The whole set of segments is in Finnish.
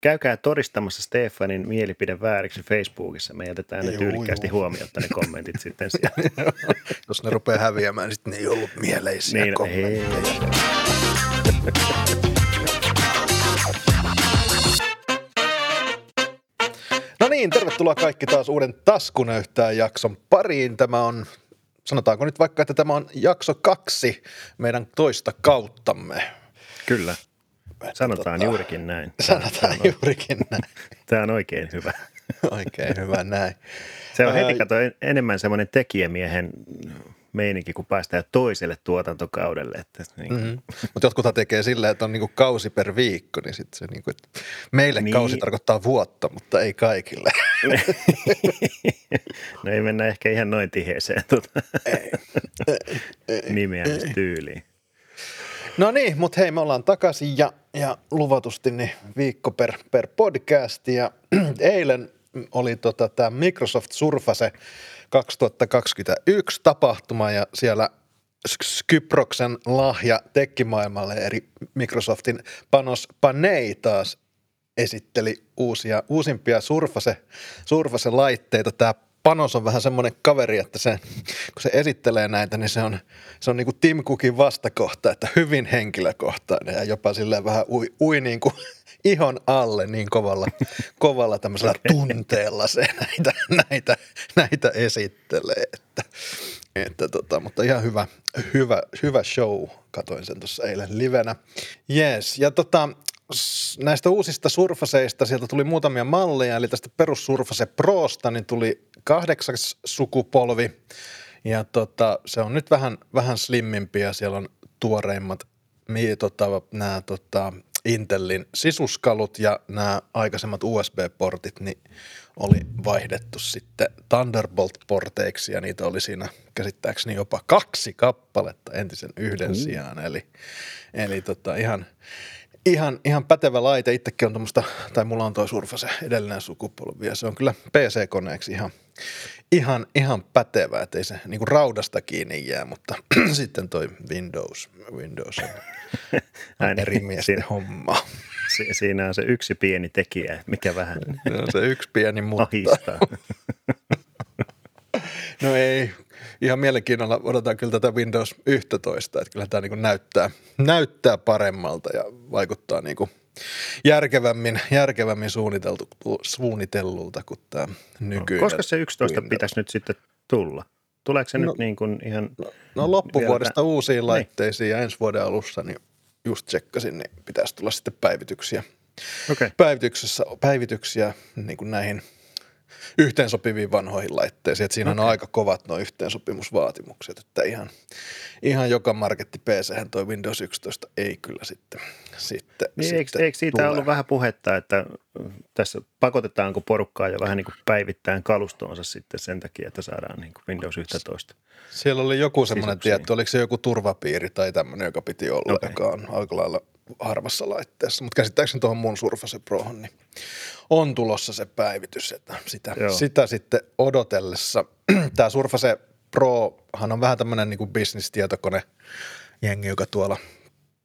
käykää todistamassa Stefanin mielipide vääriksi Facebookissa. Me jätetään ne juu. huomiotta ne kommentit sitten sieltä. Jos ne rupeaa häviämään, niin sitten ne ei ollut mieleisiä Niin, kommentteja. No niin, tervetuloa kaikki taas uuden Taskunöyhtää jakson pariin. Tämä on, sanotaanko nyt vaikka, että tämä on jakso kaksi meidän toista kauttamme. Kyllä. Sanotaan Tota, juurikin näin. Sanotaan Tämä on, juurikin näin. tämä on oikein hyvä. Oikein hyvä näin. Se on heti kato en- enemmän semmoinen tekijämiehen meininki, kun päästään toiselle tuotantokaudelle. Että niin, mm. Mm-hmm. Mutta jotkuthan tekee silleen, että on niinku kausi per viikko, niin sitten se niinku, että meille Niin. niin. kausi tarkoittaa vuotta, mutta ei kaikille. no ei mennä ehkä ihan noin tiheeseen tuota, nimeämistyyliin. No niin, mutta hei, me ollaan takaisin ja, ja luvatusti niin viikko per, per podcast. Ja eilen oli tota, tämä Microsoft Surface 2021 tapahtuma ja siellä Skyproksen lahja tekkimaailmalle eri Microsoftin Panos Panei taas esitteli uusia, uusimpia Surface, Surface-laitteita. Tämä Panos on vähän semmoinen kaveri, että se, kun se esittelee näitä, niin se on, se on niin kuin Tim Cookin vastakohta, että hyvin henkilökohtainen ja jopa silleen vähän ui, ui niin kuin ihon alle niin kovalla, kovalla tämmöisellä tunteella se näitä, näitä, näitä esittelee. Että, että tota, mutta ihan hyvä, hyvä, hyvä show, katoin sen tuossa eilen livenä. Yes, ja tota, näistä uusista surfaseista sieltä tuli muutamia malleja, eli tästä perus Surface Prosta niin tuli kahdeksas sukupolvi, ja tota, se on nyt vähän, vähän slimmimpi ja siellä on tuoreimmat mi, tota, nämä tota, Intelin sisuskalut ja nämä aikaisemmat USB-portit niin oli vaihdettu sitten Thunderbolt-porteiksi ja niitä oli siinä käsittääkseni jopa kaksi kappaletta entisen yhden sijaan. Eli, eli tota, ihan, ihan, ihan pätevä laite. Itsekin on tuommoista, tai mulla on toi Surface edellinen sukupolvi ja se on kyllä PC-koneeksi ihan, ihan, ihan pätevä, ettei se niinku raudasta kiinni jää, mutta sitten toi Windows, Windows on, on eri miesten siinä- homma. Si- Siinä on se yksi pieni tekijä, mikä vähän Se on se yksi pieni mutta. No ei, ihan mielenkiinnolla odotan kyllä tätä Windows 11, että kyllä tämä niin näyttää, näyttää paremmalta ja vaikuttaa niin kuin järkevämmin, järkevämmin suunniteltu, suunnitellulta kuin tämä nykyinen. Koska se 11 Windows. pitäisi nyt sitten tulla? Tuleeko se No- nyt niin kuin ihan... No loppuvuodesta Vielä- uusiin Niin. laitteisiin ja ensi vuoden alussa, niin just tsekkasin, niin pitäisi tulla sitten päivityksiä. Okay. Päivityksessä, päivityksiä niin kuin näihin yhteensopiviin vanhoihin laitteisiin. Että siinä okay. on aika kovat nuo yhteensopimusvaatimukset, että ihan, ihan joka marketti pc toi Windows 11 ei kyllä sitten, sitten, Niin sitten eikö, eikö siitä tule. ollut vähän puhetta, että tässä pakotetaanko porukkaa jo vähän niin kuin päivittäin kalustoonsa sitten sen takia, että saadaan niin kuin Windows 11? Siellä oli joku semmoinen, Sisuksiin. tietty, oliko se joku turvapiiri tai tämmöinen, joka piti olla, okay. joka on aika lailla harvassa laitteessa. Mutta käsittääkseni tuohon mun Surface Prohon, niin on tulossa se päivitys, että sitä, Joo. sitä sitten odotellessa. Tämä Surface Prohan on vähän tämmöinen niin business-tietokone jengi, joka tuolla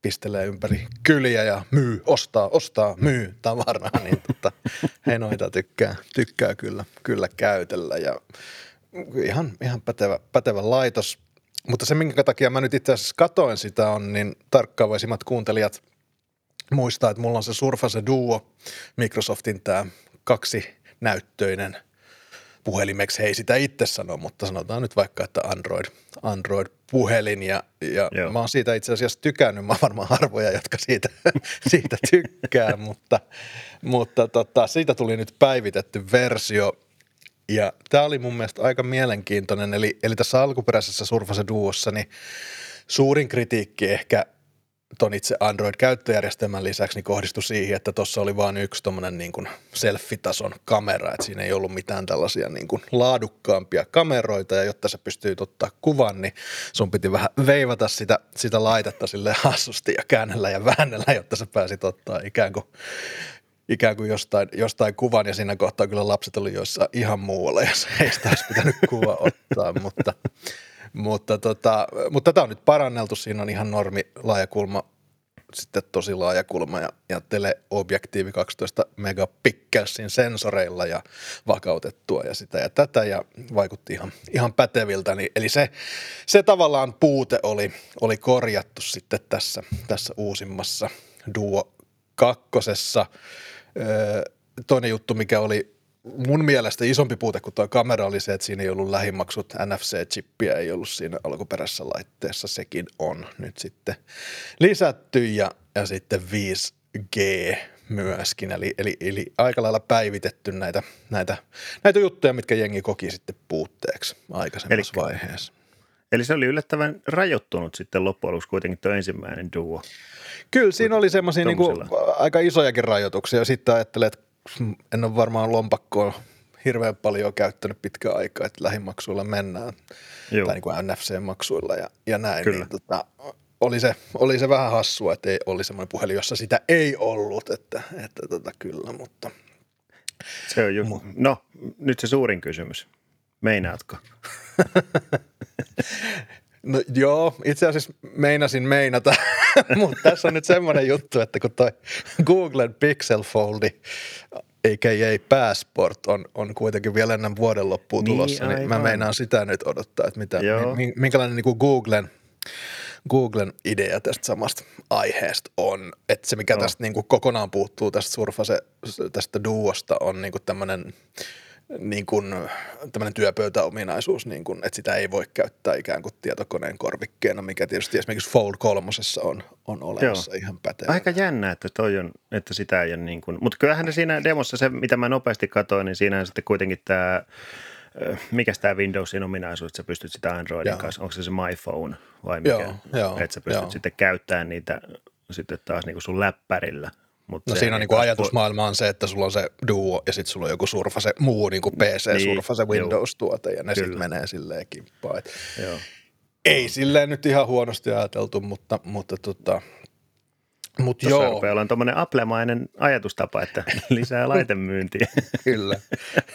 pistelee ympäri kyliä ja myy, ostaa, ostaa, myy tavaraa, niin tota, he noita tykkää, tykkää kyllä, kyllä käytellä ja ihan, ihan pätevä, pätevä laitos. Mutta se, minkä takia mä nyt itse asiassa katoin sitä on, niin tarkkaavaisimmat kuuntelijat muistaa, että mulla on se Surface Duo, Microsoftin tämä kaksi näyttöinen puhelimeksi, he ei sitä itse sano, mutta sanotaan nyt vaikka, että Android, Android-puhelin ja, ja Joo. mä oon siitä itse asiassa tykännyt, mä oon varmaan harvoja, jotka siitä, siitä tykkää, mutta, mutta tota, siitä tuli nyt päivitetty versio ja tämä oli mun mielestä aika mielenkiintoinen, eli, eli tässä alkuperäisessä Surface Duossa niin suurin kritiikki ehkä ton itse Android-käyttöjärjestelmän lisäksi niin kohdistui siihen, että tuossa oli vain yksi tuommoinen niin kuin selfie-tason kamera, että siinä ei ollut mitään tällaisia niin kuin laadukkaampia kameroita, ja jotta sä pystyy ottaa kuvan, niin sun piti vähän veivata sitä, sitä laitetta sille hassusti ja käännellä ja väännellä, jotta sä pääsit ottaa ikään kuin ikään kuin jostain, jostain kuvan ja siinä kohtaa kyllä lapset oli jossain ihan muualla ja se ei sitä olisi pitänyt kuva ottaa, mutta, mutta, tota, mutta tätä on nyt paranneltu, siinä on ihan normi laajakulma sitten tosi laaja kulma ja, ja teleobjektiivi 12 megapikkelsin sensoreilla ja vakautettua ja sitä ja tätä ja vaikutti ihan, ihan päteviltä. Niin, eli se, se tavallaan puute oli, oli korjattu sitten tässä, tässä uusimmassa Duo kakkosessa. Toinen juttu, mikä oli mun mielestä isompi puute kuin tuo kamera oli se, että siinä ei ollut lähimaksut, NFC-chippiä ei ollut siinä alkuperäisessä laitteessa, sekin on nyt sitten lisätty ja, ja sitten 5G myöskin, eli, eli, eli aika lailla päivitetty näitä, näitä, näitä juttuja, mitkä jengi koki sitten puutteeksi aikaisemmassa eli, vaiheessa. Eli se oli yllättävän rajoittunut sitten loppujen lopuksi kuitenkin tuo ensimmäinen duo. Kyllä, siinä oli semmoisia niin aika isojakin rajoituksia. Sitten ajattelee, että en ole varmaan lompakkoa hirveän paljon käyttänyt pitkään aikaa, että lähimaksuilla mennään, Joo. tai niin kuin NFC-maksuilla ja, ja näin. Kyllä. Niin, tota, oli, se, oli se vähän hassua, että ei, oli semmoinen puhelin, jossa sitä ei ollut, että, että tota, kyllä, mutta... Se on ju- no, nyt se suurin kysymys. Meinaatko? No joo, itse asiassa meinasin meinata, mutta tässä on nyt semmoinen juttu, että kun toi Googlen Pixel Foldi, a.k.a. Passport, on, on kuitenkin vielä ennen vuoden loppuun niin, tulossa, niin, niin mä meinaan sitä nyt odottaa, että mitä, minkälainen niin kuin Googlen, Googlen idea tästä samasta aiheesta on. Että se, mikä no. tästä niin kuin kokonaan puuttuu tästä Surface, tästä Duosta, on niin kuin tämmöinen – niin kuin, tämmöinen työpöytäominaisuus, niin kuin, että sitä ei voi käyttää ikään kuin tietokoneen korvikkeena, mikä tietysti esimerkiksi Fold 3 on, on olemassa Joo. ihan pätevä. Aika jännä, että toi on, että sitä ei ole niin kuin, mutta kyllähän siinä demossa se, mitä mä nopeasti katsoin, niin siinä on sitten kuitenkin tämä mikä tämä Windowsin ominaisuus, että sä pystyt sitä Androidin Joo. kanssa, onko se se My Phone vai mikä, joo, joo, että sä pystyt joo. sitten käyttämään niitä sitten taas niin kuin sun läppärillä Mut no siinä on niinku ajatusmaailma on se, että sulla on se Duo ja sitten sulla on joku Surface, muu niinku PC, niin, Surface Windows-tuote ja ne sitten menee silleen kimppaan. Joo. Ei silleen nyt ihan huonosti ajateltu, mutta, mutta tota, Mut Tuossa joo. rupeaa olla tuommoinen aplemainen ajatustapa, että lisää laitemyyntiä. Kyllä.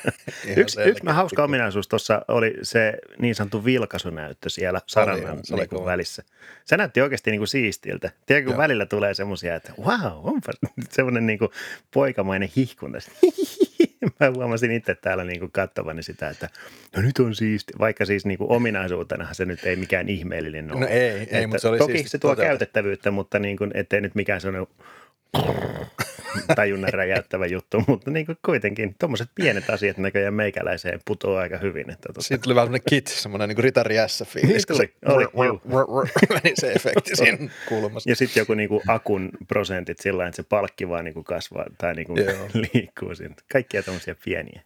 yksi, yksi mä hauska ominaisuus tuossa oli se niin sanottu vilkaisunäyttö siellä sarannan niin kuin välissä. Se näytti oikeasti niin kuin siistiltä. Tiedätkö, kun joo. välillä tulee semmoisia, että wow, onpa semmoinen niin kuin poikamainen hihkunta. mä huomasin itse täällä niin kuin katsovani sitä, että no nyt on siisti, vaikka siis niin kuin ominaisuutena se nyt ei mikään ihmeellinen ole. No ei, ei että mutta se oli Toki se tuo toteutettu. käytettävyyttä, mutta niin kuin, ettei nyt mikään sellainen tajunnan räjäyttävä juttu, mutta niin kuin kuitenkin tuommoiset pienet asiat näköjään meikäläiseen putoaa aika hyvin. Että tuota. Siitä tuli vähän semmoinen kit, semmoinen niin ritari S-fiilis. Niin tuli, oli, meni se efekti siinä kulmassa. Ja sitten joku niin kuin akun prosentit sillä että se palkki vaan niin kuin kasvaa tai niin kuin liikkuu siinä. Kaikkia tuommoisia pieniä.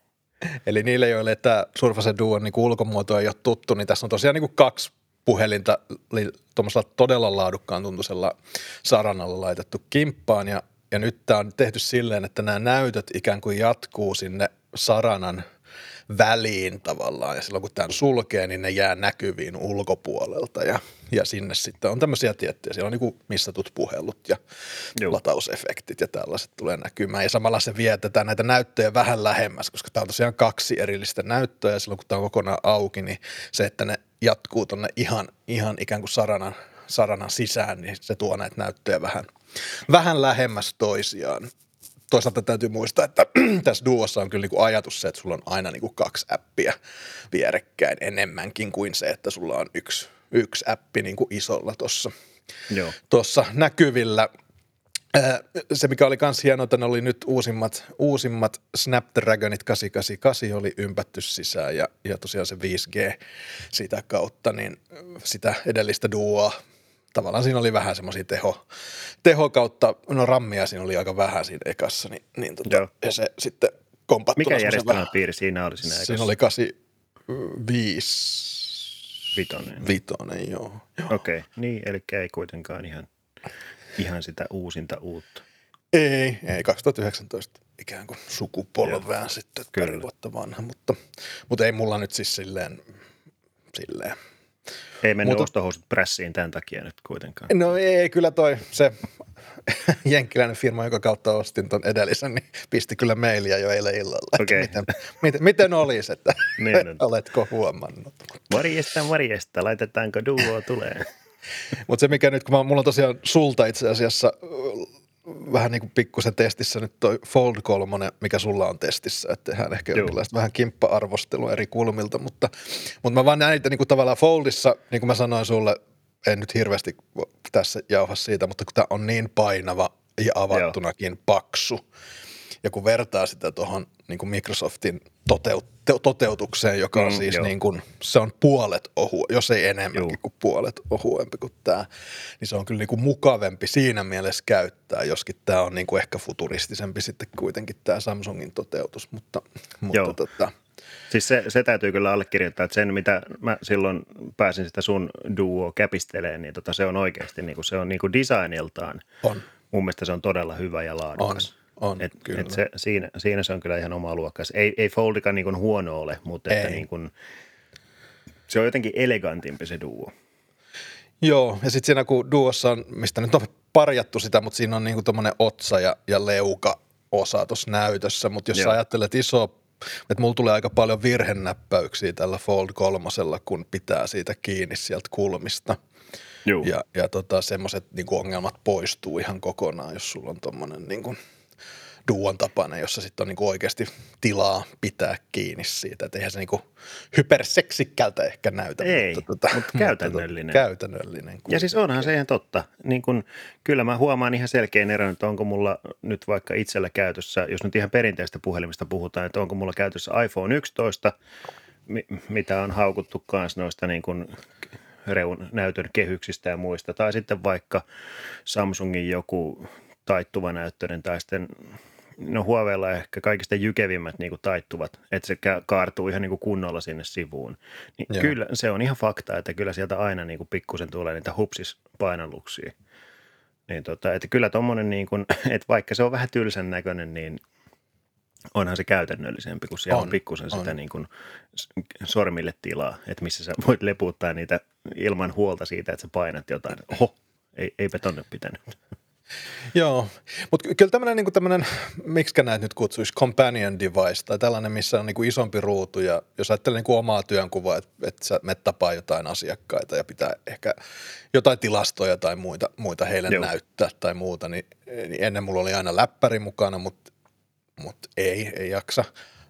Eli niille, joille tämä Surface Duon niin ulkomuoto ei ole tuttu, niin tässä on tosiaan niin kuin kaksi puhelinta tuommoisella todella laadukkaan tuntuisella saranalla laitettu kimppaan ja, ja nyt tämä on tehty silleen, että nämä näytöt ikään kuin jatkuu sinne saranan väliin tavallaan. Ja silloin kun tämän sulkee, niin ne jää näkyviin ulkopuolelta. Ja, ja sinne sitten on tämmöisiä tiettyjä, siellä on niin missatut puhelut ja Joo. latausefektit ja tällaiset tulee näkymään. Ja samalla se vie tätä näitä näyttöjä vähän lähemmäs, koska tämä on tosiaan kaksi erillistä näyttöä. Ja silloin kun tämä on kokonaan auki, niin se, että ne jatkuu tuonne ihan, ihan ikään kuin saranan, saranan sisään, niin se tuo näitä näyttöjä vähän, vähän lähemmäs toisiaan. Toisaalta täytyy muistaa, että tässä Duossa on kyllä niin kuin ajatus se, että sulla on aina niin kuin kaksi appia vierekkäin enemmänkin kuin se, että sulla on yksi, yksi appi niin kuin isolla tuossa näkyvillä se, mikä oli myös hienoa, että ne oli nyt uusimmat, uusimmat Snapdragonit 888 oli ympätty sisään ja, ja tosiaan se 5G sitä kautta, niin sitä edellistä duoa tavallaan siinä oli vähän semmoisia teho, teho kautta, no rammia siinä oli aika vähän siinä ekassa, niin, niin tota, ja se sitten kompattuna. Mikä järjestelmäpiiri siinä oli siinä ekassa? Siinä oli 85 Vitonen. Vitonen, joo. joo. Okei, okay. niin, eli ei kuitenkaan ihan ihan sitä uusinta uutta. Ei, ei 2019 ikään kuin sukupolvea Joo. sitten, pari vuotta vanha, mutta, mutta ei mulla nyt siis silleen, silleen ei mennyt Mutta, ostohousut pressiin tämän takia nyt kuitenkaan. No ei, kyllä toi se jenkkiläinen firma, joka kautta ostin tuon edellisen, niin pisti kyllä mailia jo eilen illalla. Okay. Miten, miten, miten olisi, että niin, oletko huomannut? Morjesta, morjesta, laitetaanko duo tulee? Mutta se mikä nyt, kun mä, mulla on tosiaan sulta itse asiassa vähän niin kuin pikkusen testissä nyt toi Fold 3, mikä sulla on testissä, että tehdään ehkä Joo. jonkinlaista vähän kimppa-arvostelua eri kulmilta, mutta, mutta mä vaan näin, että niin kuin tavallaan Foldissa, niin kuin mä sanoin sulle, en nyt hirveästi tässä jauha siitä, mutta kun tämä on niin painava ja avattunakin Joo. paksu, ja kun vertaa sitä tuohon niin Microsoftin toteut- toteutukseen, joka on mm, siis niin kuin, se on puolet ohu, jos ei enemmänkin kuin puolet ohuempi kuin tämä, niin se on kyllä niin kuin mukavempi siinä mielessä käyttää, joskin tämä on niin kuin ehkä futuristisempi sitten kuitenkin tämä Samsungin toteutus, mutta, mutta Joo. tota, Siis se, se täytyy kyllä allekirjoittaa, että sen mitä mä silloin pääsin sitä sun duo käpisteleen, niin tota, se on oikeasti niin kuin, se on niin kuin designiltaan. On. Mun mielestä se on todella hyvä ja laadukas. On. On, et, kyllä. Et se, siinä, siinä se on kyllä ihan oma luokkas. Ei, ei Foldikaan niin huono ole, mutta että niin kuin, se on jotenkin elegantimpi se duo. Joo, ja sitten siinä kun duossa on, mistä nyt on parjattu sitä, mutta siinä on niinku tuommoinen otsa ja, ja leuka osa tuossa näytössä, mutta jos Joo. sä ajattelet iso, että mulla tulee aika paljon virhennäppäyksiä tällä Fold kolmosella, kun pitää siitä kiinni sieltä kulmista. Joo. Ja, ja tota, semmoiset niinku ongelmat poistuu ihan kokonaan, jos sulla on tuommoinen niinku – duon tapainen, jossa sitten on niinku oikeasti tilaa pitää kiinni siitä. Että eihän se niinku hyperseksikkältä ehkä näytä. Ei, mutta, tota, mutta käytännöllinen. Mutta käytännöllinen. Ja siis onhan se ihan totta. Niin kun, kyllä mä huomaan ihan selkeän eron, että onko mulla nyt vaikka itsellä käytössä, jos nyt ihan perinteistä puhelimista puhutaan, että onko mulla käytössä iPhone 11, mitä on haukuttu kanssa noista niin kuin reun näytön kehyksistä ja muista, tai sitten vaikka Samsungin joku taittuva näyttöinen tai sitten no Huaweilla ehkä kaikista jykevimmät niin kuin taittuvat, että se kaartuu ihan niin kuin kunnolla sinne sivuun. Niin kyllä se on ihan fakta, että kyllä sieltä aina niin kuin pikkusen tulee niitä hupsis painalluksia. Niin tota, että kyllä tuommoinen, niin kuin, että vaikka se on vähän tylsän näköinen, niin onhan se käytännöllisempi, kun siellä on, on pikkusen on. sitä niin kuin sormille tilaa, että missä sä voit leputtaa niitä ilman huolta siitä, että sä painat jotain. Oho, ei, eipä tonne pitänyt. Joo, mutta kyllä tämmöinen, niin tämmöinen, miksi näitä nyt kutsuisi, companion device tai tällainen, missä on niin kuin isompi ruutu ja jos ajattelee niin kuin omaa työnkuvaa, että, että sä met tapaa jotain asiakkaita ja pitää ehkä jotain tilastoja tai muita, muita heille Joo. näyttää tai muuta, niin, niin ennen mulla oli aina läppäri mukana, mutta, mutta ei, ei jaksa.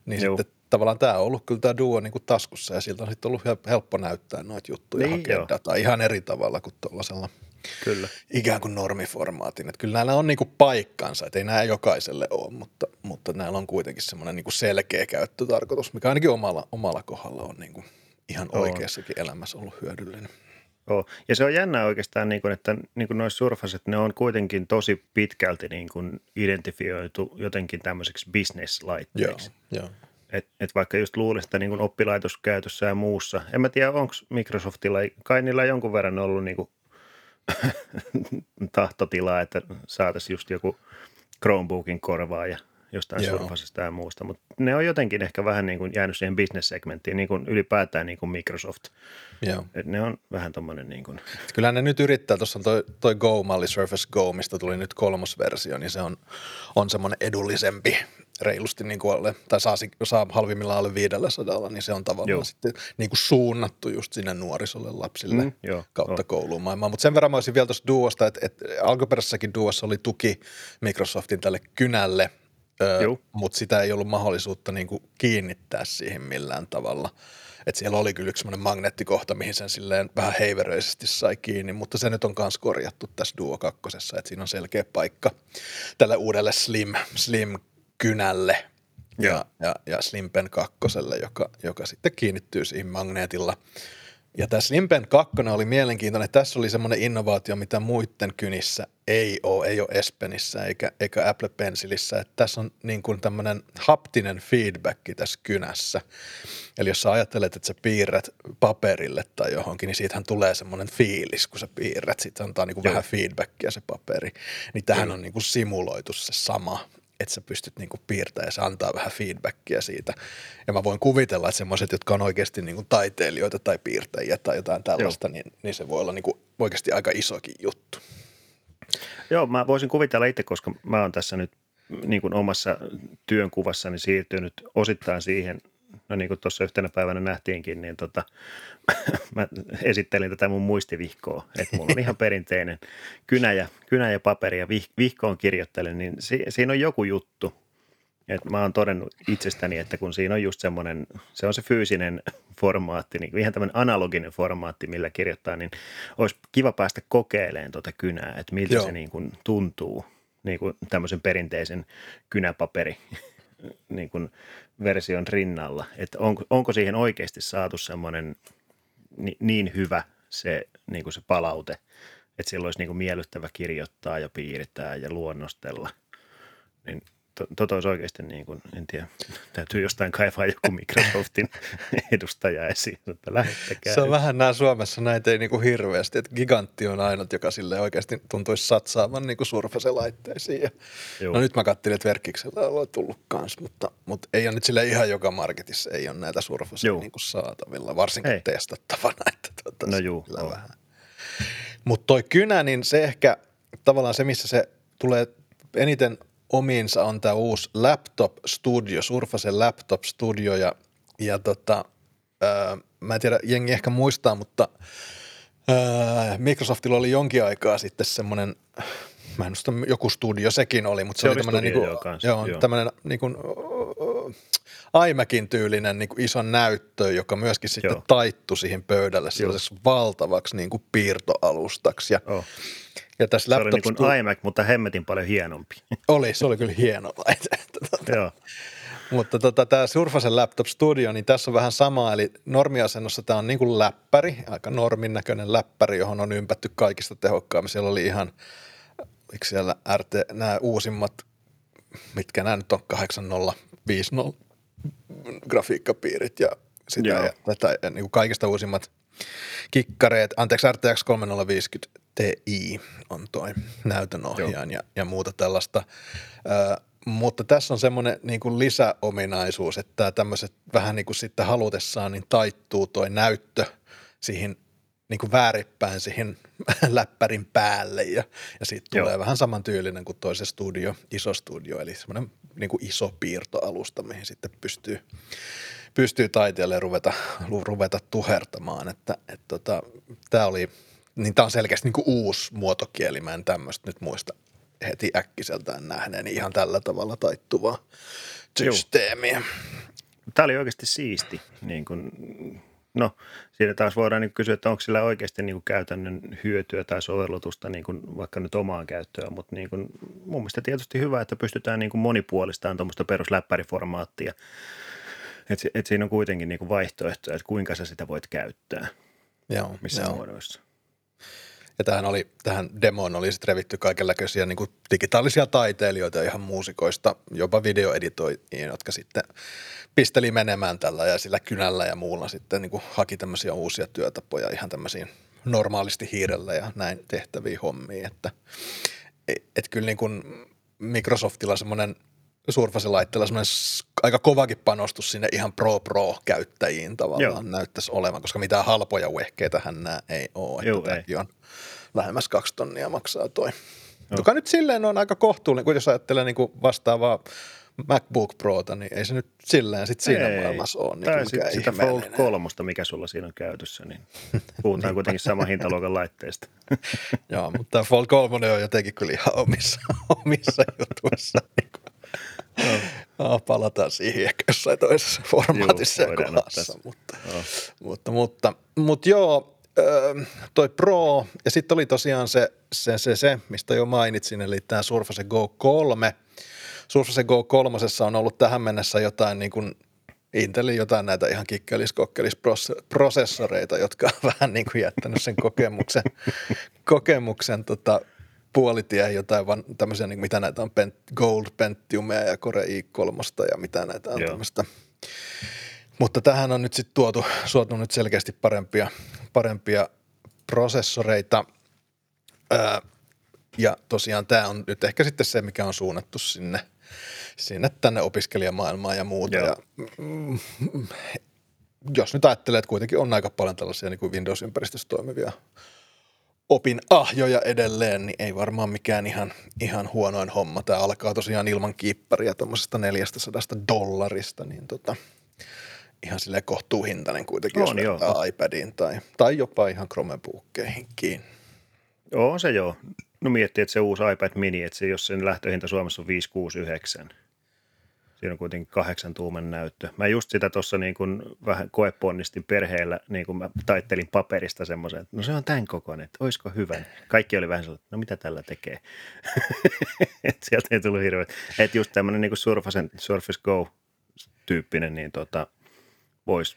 Niin Joo. sitten tavallaan tämä on ollut kyllä tämä duo niin kuin taskussa ja siltä on sitten ollut helppo näyttää noita juttuja niin, hakea dataa ihan eri tavalla kuin tuollaisella – Kyllä. ikään kuin normiformaatin. Että kyllä näillä on niinku paikkansa, että ei nämä jokaiselle ole, mutta, mutta näillä on kuitenkin semmoinen niinku selkeä käyttötarkoitus, mikä ainakin omalla, omalla kohdalla on niinku ihan on. oikeassakin elämässä ollut hyödyllinen. Joo. Ja se on jännä oikeastaan, niin kuin, että niin kuin noissa surfaset, ne on kuitenkin tosi pitkälti niin kuin identifioitu jotenkin tämmöiseksi. Joo, joo. Et, et vaikka just luulisi, että niin oppilaitoskäytössä ja muussa, en mä tiedä onko Microsoftilla, kai niillä jonkun verran ollut niin kuin tahtotilaa, että saataisiin just joku Chromebookin korvaa ja jostain Joo. Surfacesta ja muusta, mutta ne on jotenkin ehkä vähän niin kuin jäänyt siihen business-segmenttiin, niin kuin ylipäätään niin kuin Microsoft. Joo. Et ne on vähän tommoinen niin kuin. Kyllä ne nyt yrittää, tuossa on toi, toi Go-malli, Surface Go, mistä tuli nyt kolmas versio, niin se on, on semmoinen edullisempi reilusti niin kuin alle, tai saa, saa halvimmillaan alle 500, niin se on tavallaan joo. sitten niin kuin suunnattu just sinne nuorisolle lapsille mm, kautta joo. kouluun maailmaan. Mutta sen verran mä olisin vielä tuossa Duosta, että, että alkuperäisessäkin Duossa oli tuki Microsoftin tälle kynälle, mutta sitä ei ollut mahdollisuutta niin kuin kiinnittää siihen millään tavalla. Et siellä oli kyllä yksi magneettikohta, mihin sen silleen vähän heiveröisesti sai kiinni, mutta se nyt on myös korjattu tässä Duo 2, että siinä on selkeä paikka tälle uudelle Slim, Slim kynälle ja, ja, ja Slimpen kakkoselle, joka, joka sitten kiinnittyy siihen magneetilla. Ja tässä Slimpen 2 oli mielenkiintoinen. Tässä oli semmoinen innovaatio, mitä muiden kynissä ei ole, ei ole Espenissä eikä, eikä Apple Pencilissä. Että tässä on niin kuin tämmöinen haptinen feedback tässä kynässä. Eli jos sä ajattelet, että sä piirrät paperille tai johonkin, niin siitähän tulee semmoinen fiilis, kun sä piirrät. Sitten antaa niin kuin vähän feedbackia se paperi. Niin tähän on niin kuin simuloitu se sama että sä pystyt niinku piirtämään ja se antaa vähän feedbackia siitä. Ja mä voin kuvitella, että semmoiset, jotka on oikeasti niinku taiteilijoita tai piirtäjiä tai jotain tällaista, niin, niin se voi olla niinku oikeasti aika isokin juttu. Joo, mä voisin kuvitella itse, koska mä oon tässä nyt niin kuin omassa työnkuvassani siirtynyt osittain siihen, no niin kuin tuossa yhtenä päivänä nähtiinkin, niin tota, mä esittelin tätä mun muistivihkoa, että mulla on ihan perinteinen kynä ja, kynä ja paperi ja vih, vihkoon kirjoittelen, niin si, siinä on joku juttu. Et mä oon todennut itsestäni, että kun siinä on just semmoinen, se on se fyysinen formaatti, niin ihan tämmöinen analoginen formaatti, millä kirjoittaa, niin olisi kiva päästä kokeilemaan tuota kynää, että miltä Joo. se niin kuin tuntuu niin kuin tämmöisen perinteisen kynäpaperi niin kuin version rinnalla, että onko, onko siihen oikeasti saatu semmoinen niin, niin hyvä se, niin kuin se palaute, että sillä olisi niin kuin miellyttävä kirjoittaa ja piirtää ja luonnostella, niin Toto olisi oikeasti, niin kuin, en tiedä, täytyy jostain kaivaa joku Microsoftin edustaja esiin, että lähettäkää. Se on vähän nämä Suomessa, näitä ei niin kuin hirveästi, että Gigantti on ainut, joka sille oikeasti tuntuisi satsaavan niin surfase-laitteisiin. Ja, no nyt mä katselin, että Verkkiksellä on tullut kanssa, mutta, mutta ei ole nyt sille ihan joka marketissa, ei ole näitä surfaseja niin kuin saatavilla, varsinkin ei. testattavana. Että tuota, no juu, vähän. Mutta toi kynä, niin se ehkä tavallaan se, missä se tulee eniten omiinsa on tämä uusi Laptop Studio, Surface Laptop Studio ja, ja tota, ää, mä en tiedä, jengi ehkä muistaa, mutta ää, Microsoftilla oli jonkin aikaa sitten semmoinen, mä en muista, joku studio sekin oli, mutta se, se oli tämmöinen niinku, joo, joo. niinku, iMacin tyylinen niin kuin iso näyttö, joka myöskin sitten Joo. taittui siihen pöydälle sellaiseksi valtavaksi niin kuin piirtoalustaksi. Ja, oh. Ja tässä se laptop oli niin kuin iMac, mutta hemmetin paljon hienompi. Oli, se oli kyllä hieno laite. Tuota, Joo. Mutta tota, tämä Surface Laptop Studio, niin tässä on vähän sama, eli normiasennossa tämä on niin kuin läppäri, aika normin näköinen läppäri, johon on ympätty kaikista tehokkaammin. Siellä oli ihan, eikö siellä RT, nämä uusimmat, mitkä nämä nyt on, 8050 grafiikkapiirit ja sitä Joo. ja tätä ja niin kuin kaikista uusimmat kikkareet, anteeksi RTX 3050 Ti on toi näytönohjaan ja, ja muuta tällaista. Ö, mutta tässä on semmoinen niin kuin lisäominaisuus, että tämmöiset vähän niin kuin sitten halutessaan niin taittuu toi näyttö siihen niin kuin vääripäin siihen läppärin päälle ja, ja siitä tulee Joo. vähän samantyylinen kuin toisen studio, iso studio, eli semmoinen niin kuin iso piirtoalusta, mihin sitten pystyy, pystyy taiteelle ruveta, ruveta tuhertamaan, että, että tota, tämä oli, niin tämä on selkeästi niin kuin uusi muotokieli, mä en tämmöistä nyt muista heti äkkiseltään nähneen niin ihan tällä tavalla taittuvaa systeemiä. Tämä oli oikeasti siisti, niin kuin No, siinä taas voidaan niin kysyä, että onko sillä oikeasti niin kuin käytännön hyötyä tai sovellutusta niin kuin vaikka nyt omaan käyttöön, mutta niin kuin, mun mielestä tietysti hyvä, että pystytään niin kuin monipuolistamaan tuommoista perusläppäriformaattia. Että et siinä on kuitenkin niin kuin vaihtoehtoja, että kuinka sä sitä voit käyttää, Joo, missä joo. muodoissa. Ja tähän, oli, tähän demoon oli sitten revitty kaikenlaisia niin digitaalisia taiteilijoita ihan muusikoista, jopa videoeditoijia, jotka sitten pisteli menemään tällä ja sillä kynällä ja muulla sitten niin kuin haki tämmöisiä uusia työtapoja ihan tämmöisiin normaalisti hiirellä ja näin tehtäviä hommia, että et kyllä niin kuin Microsoftilla semmoinen Surface-laitteella semmoinen aika kovakin panostus sinne ihan pro-pro-käyttäjiin tavallaan Joo. näyttäisi olevan, koska mitään halpoja hän nämä ei ole. Joo, että ei. on lähemmäs kaksi tonnia maksaa toi. Joo. Joka nyt silleen on aika kohtuullinen, kun jos ajattelee niin kuin vastaavaa MacBook Prota, niin ei se nyt silleen sit siinä ei. maailmassa ole. Niin tai sit sitä Fold 3, mikä sulla siinä on käytössä, niin puhutaan kuitenkin saman hintaluokan laitteesta. Joo, mutta tämä Fold 3 on jotenkin kyllä ihan omissa, omissa jutuissa. Niin kuin. No. palataan siihen ehkä jossain toisessa formaatissa joo, ja kohdassa. Mutta, joo. mutta, mutta, mutta joo, toi Pro, ja sitten oli tosiaan se, se, se, se, mistä jo mainitsin, eli tämä Surface Go 3. Surface Go 3 on ollut tähän mennessä jotain niin kuin Intelin jotain näitä ihan kikkelis prosessoreita, jotka on vähän niin kuin jättänyt sen kokemuksen, kokemuksen tota, puolitie jotain vaan tämmöisiä, niin mitä näitä on, Gold Pentiumia ja Core i3 ja mitä näitä on Joo. tämmöistä. Mutta tähän on nyt sitten tuotu, suotu nyt selkeästi parempia, parempia prosessoreita. Ää, ja tosiaan tämä on nyt ehkä sitten se, mikä on suunnattu sinne, sinne tänne opiskelijamaailmaan ja muuta. Ja, mm, jos nyt ajattelee, että kuitenkin on aika paljon tällaisia niin kuin Windows-ympäristössä toimivia opin ahjoja edelleen, niin ei varmaan mikään ihan, ihan huonoin homma. Tämä alkaa tosiaan ilman kiipparia tuommoisesta 400 dollarista, niin tota, ihan sille kohtuuhintainen kuitenkin, on, jos joo. iPadiin tai, tai jopa ihan Chromebookkeihinkin. Joo, se joo. No miettii, että se uusi iPad mini, että se, jos sen lähtöhinta Suomessa on 569, siinä on kuitenkin kahdeksan tuuman näyttö. Mä just sitä tuossa niin kuin vähän koeponnistin perheellä, niin kuin mä taittelin paperista semmoisen, että no se on tämän kokoinen, että olisiko hyvä. Kaikki oli vähän sellainen, no mitä tällä tekee. et sieltä ei tullut hirveä. Että just tämmöinen niin kuin Surface, Surface Go-tyyppinen, niin tota, voisi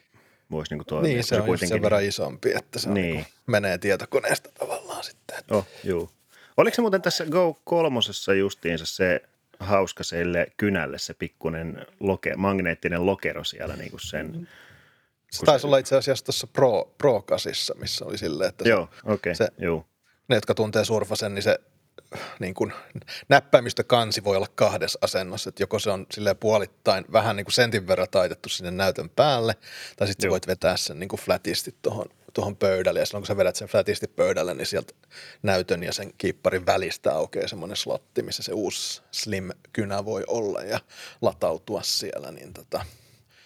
vois niin toimia. Niin, se, se on kuitenkin... sen verran isompi, että se niin. niin menee tietokoneesta tavallaan sitten. Oh, juu. Oliko se muuten tässä Go kolmosessa justiinsa se hauska sille kynälle se pikkunen loke, magneettinen lokero siellä niin kuin sen. Se taisi se... olla itse asiassa tuossa Pro, Pro Kasissa, missä oli silleen, että Joo, se, okay, se, juu. ne, jotka tuntee surfasen, niin se niin kuin, näppäimistökansi voi olla kahdessa asennossa, että joko se on sille puolittain vähän niin kuin sentin verran taitettu sinne näytön päälle, tai sitten voit vetää sen niin kuin flatisti tuohon tuohon pöydälle ja silloin kun sä vedät sen flatisti pöydälle, niin sieltä näytön ja sen kiipparin välistä aukeaa semmoinen slotti, missä se uusi slim-kynä voi olla ja latautua siellä, niin tota,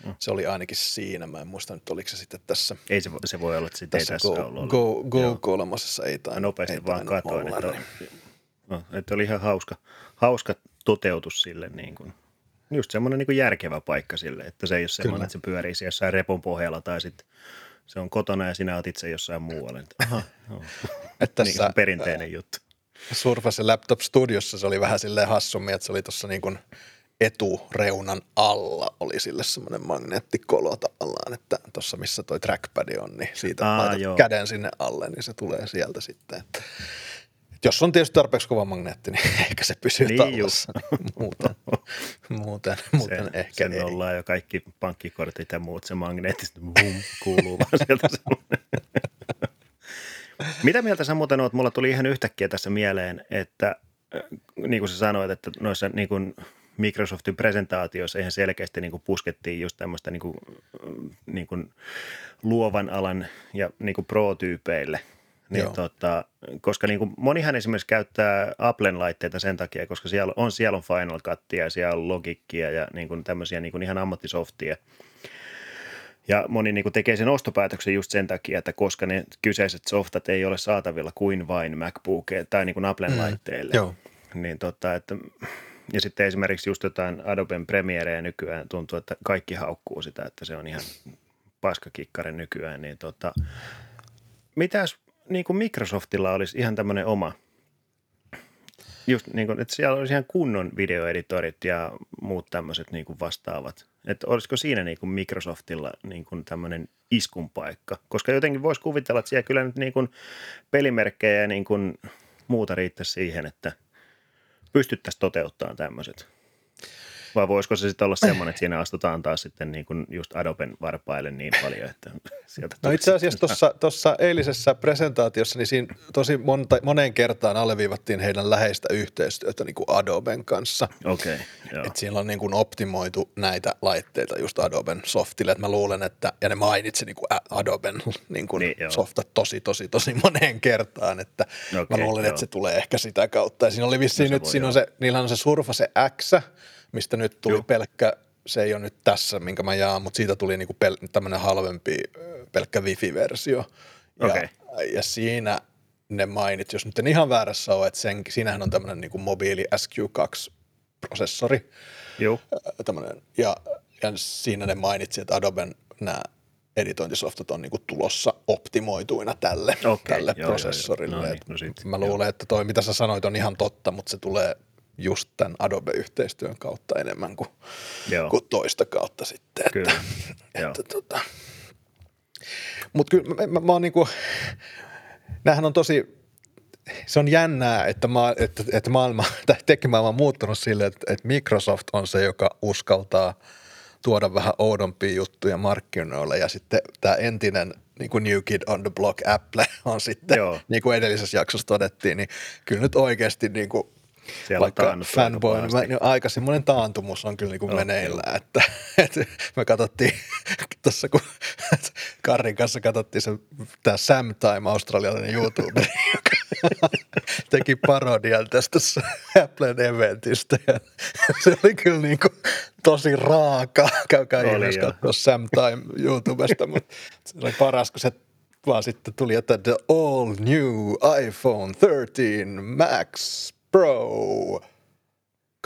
mm. se oli ainakin siinä. Mä en muista nyt, oliko se sitten tässä. Ei se, se voi olla, että sitä tässä ei tässä go, ollut. Go, go kolmosessa ei tainnut. Nopeasti ei vaan katoin, että, oli, no, että oli ihan hauska, hauska toteutus sille niin kuin just semmoinen niin järkevä paikka sille, että se ei ole semmoinen, että se pyörii jossain repun pohjalla tai sitten se on kotona ja sinä olet itse jossain muualla. Aha, no. Että tässä, niin, perinteinen juttu. Surface Laptop Studiossa se oli vähän silleen hassummin, että se oli tuossa niin kuin etureunan alla oli sille semmoinen magneettikolo tavallaan, että tuossa missä toi trackpad on, niin siitä Aa, laitat joo. käden sinne alle, niin se tulee sieltä sitten. Että jos on tietysti tarpeeksi kova magneetti, niin ehkä se pysyy niin tallessa. muuten, muuten, muuten se, ehkä sen ei. ollaan jo kaikki pankkikortit ja muut, se magneetti bum, kuuluu vaan sieltä Mitä mieltä sä muuten oot? Mulla tuli ihan yhtäkkiä tässä mieleen, että äh, niin kuin sä sanoit, että noissa niin kuin Microsoftin presentaatioissa ihan selkeästi niin kuin puskettiin just tämmöistä niin kuin, niin kuin luovan alan ja niin kuin pro-tyypeille – niin tota, koska niin kuin monihan esimerkiksi käyttää Applen laitteita sen takia, koska siellä on, siellä on Final Cutia ja siellä on Logicia ja niin kuin tämmöisiä niin kuin ihan ammattisoftia. Ja moni niin kuin tekee sen ostopäätöksen just sen takia, että koska ne kyseiset softat ei ole saatavilla kuin vain MacBookeille tai niin kuin Applen mm, laitteille. Joo. Niin tota, että, ja sitten esimerkiksi just jotain Adoben Premiereä nykyään tuntuu, että kaikki haukkuu sitä, että se on ihan paskakikkari nykyään. Niin tota, mitäs niin kuin Microsoftilla olisi ihan tämmöinen oma, just niin kuin, että siellä olisi ihan kunnon videoeditorit ja muut tämmöiset niin kuin vastaavat. Että olisiko siinä niin kuin Microsoftilla niin kuin tämmöinen iskun paikka? Koska jotenkin voisi kuvitella, että siellä kyllä nyt niin kuin pelimerkkejä ja niin kuin muuta riittäisi siihen, että pystyttäisiin toteuttamaan tämmöiset. Vai voisiko se sitten olla semmoinen, että siinä astutaan taas sitten niin kuin just Adoben varpaille niin paljon, että sieltä No itse asiassa tuossa eilisessä presentaatiossa, niin siinä tosi monta, moneen kertaan alleviivattiin heidän läheistä yhteistyötä niin kuin Adoben kanssa. Okei, okay, Että siellä on niin kuin optimoitu näitä laitteita just Adoben softille. Että mä luulen, että, ja ne mainitsi niin kuin Adoben niin kuin niin, softa tosi, tosi, tosi moneen kertaan, että okay, mä luulen, joo. että se tulee ehkä sitä kautta. Ja siinä oli vissiin no, nyt, siinä on se, niillä on se Surface X, mistä nyt tuli Juh. pelkkä, se ei ole nyt tässä, minkä mä jaan, mutta siitä tuli niinku pel- tämmöinen halvempi pelkkä wifi-versio. Ja, okay. ja siinä ne mainit, jos nyt en ihan väärässä ole, että sen, siinähän on tämmöinen niinku mobiili SQ2-prosessori. Joo. ja, ja siinä ne mainitsi, että Adoben nämä editointisoftat on niinku tulossa optimoituina tälle, okay, tälle joo, prosessorille. Joo, joo. No niin, no sit, mä luulen, joo. että toi mitä sä sanoit on ihan totta, mutta se tulee just tämän Adobe-yhteistyön kautta enemmän kuin, kuin toista kautta sitten. Että, kyllä. että, tota. Mutta kyllä mä, mä, mä oon niinku, näähän on tosi, se on jännää, että, ma, että, että maailma, tai tekemaailma on muuttunut sille, että, että Microsoft on se, joka uskaltaa tuoda vähän oudompia juttuja markkinoille ja sitten tämä entinen niin kuin New Kid on the Block Apple on sitten, Joo. niin kuin edellisessä jaksossa todettiin, niin kyllä nyt oikeasti niin kuin siellä Vaikka fanboy, niin mä, niin aika semmoinen taantumus on kyllä niin kuin oh, meneillä, joo. että, että me katsottiin tuossa, kun Karin kanssa katsottiin se, tämä Sam Time, australialainen YouTuber, joka teki parodian tästä Applen eventistä. Ja se oli kyllä niin kuin tosi raaka. Käykää ihmeessä katsoa Sam Time YouTubesta, mutta se oli paras, kun se vaan sitten tuli, että the all new iPhone 13 Max Pro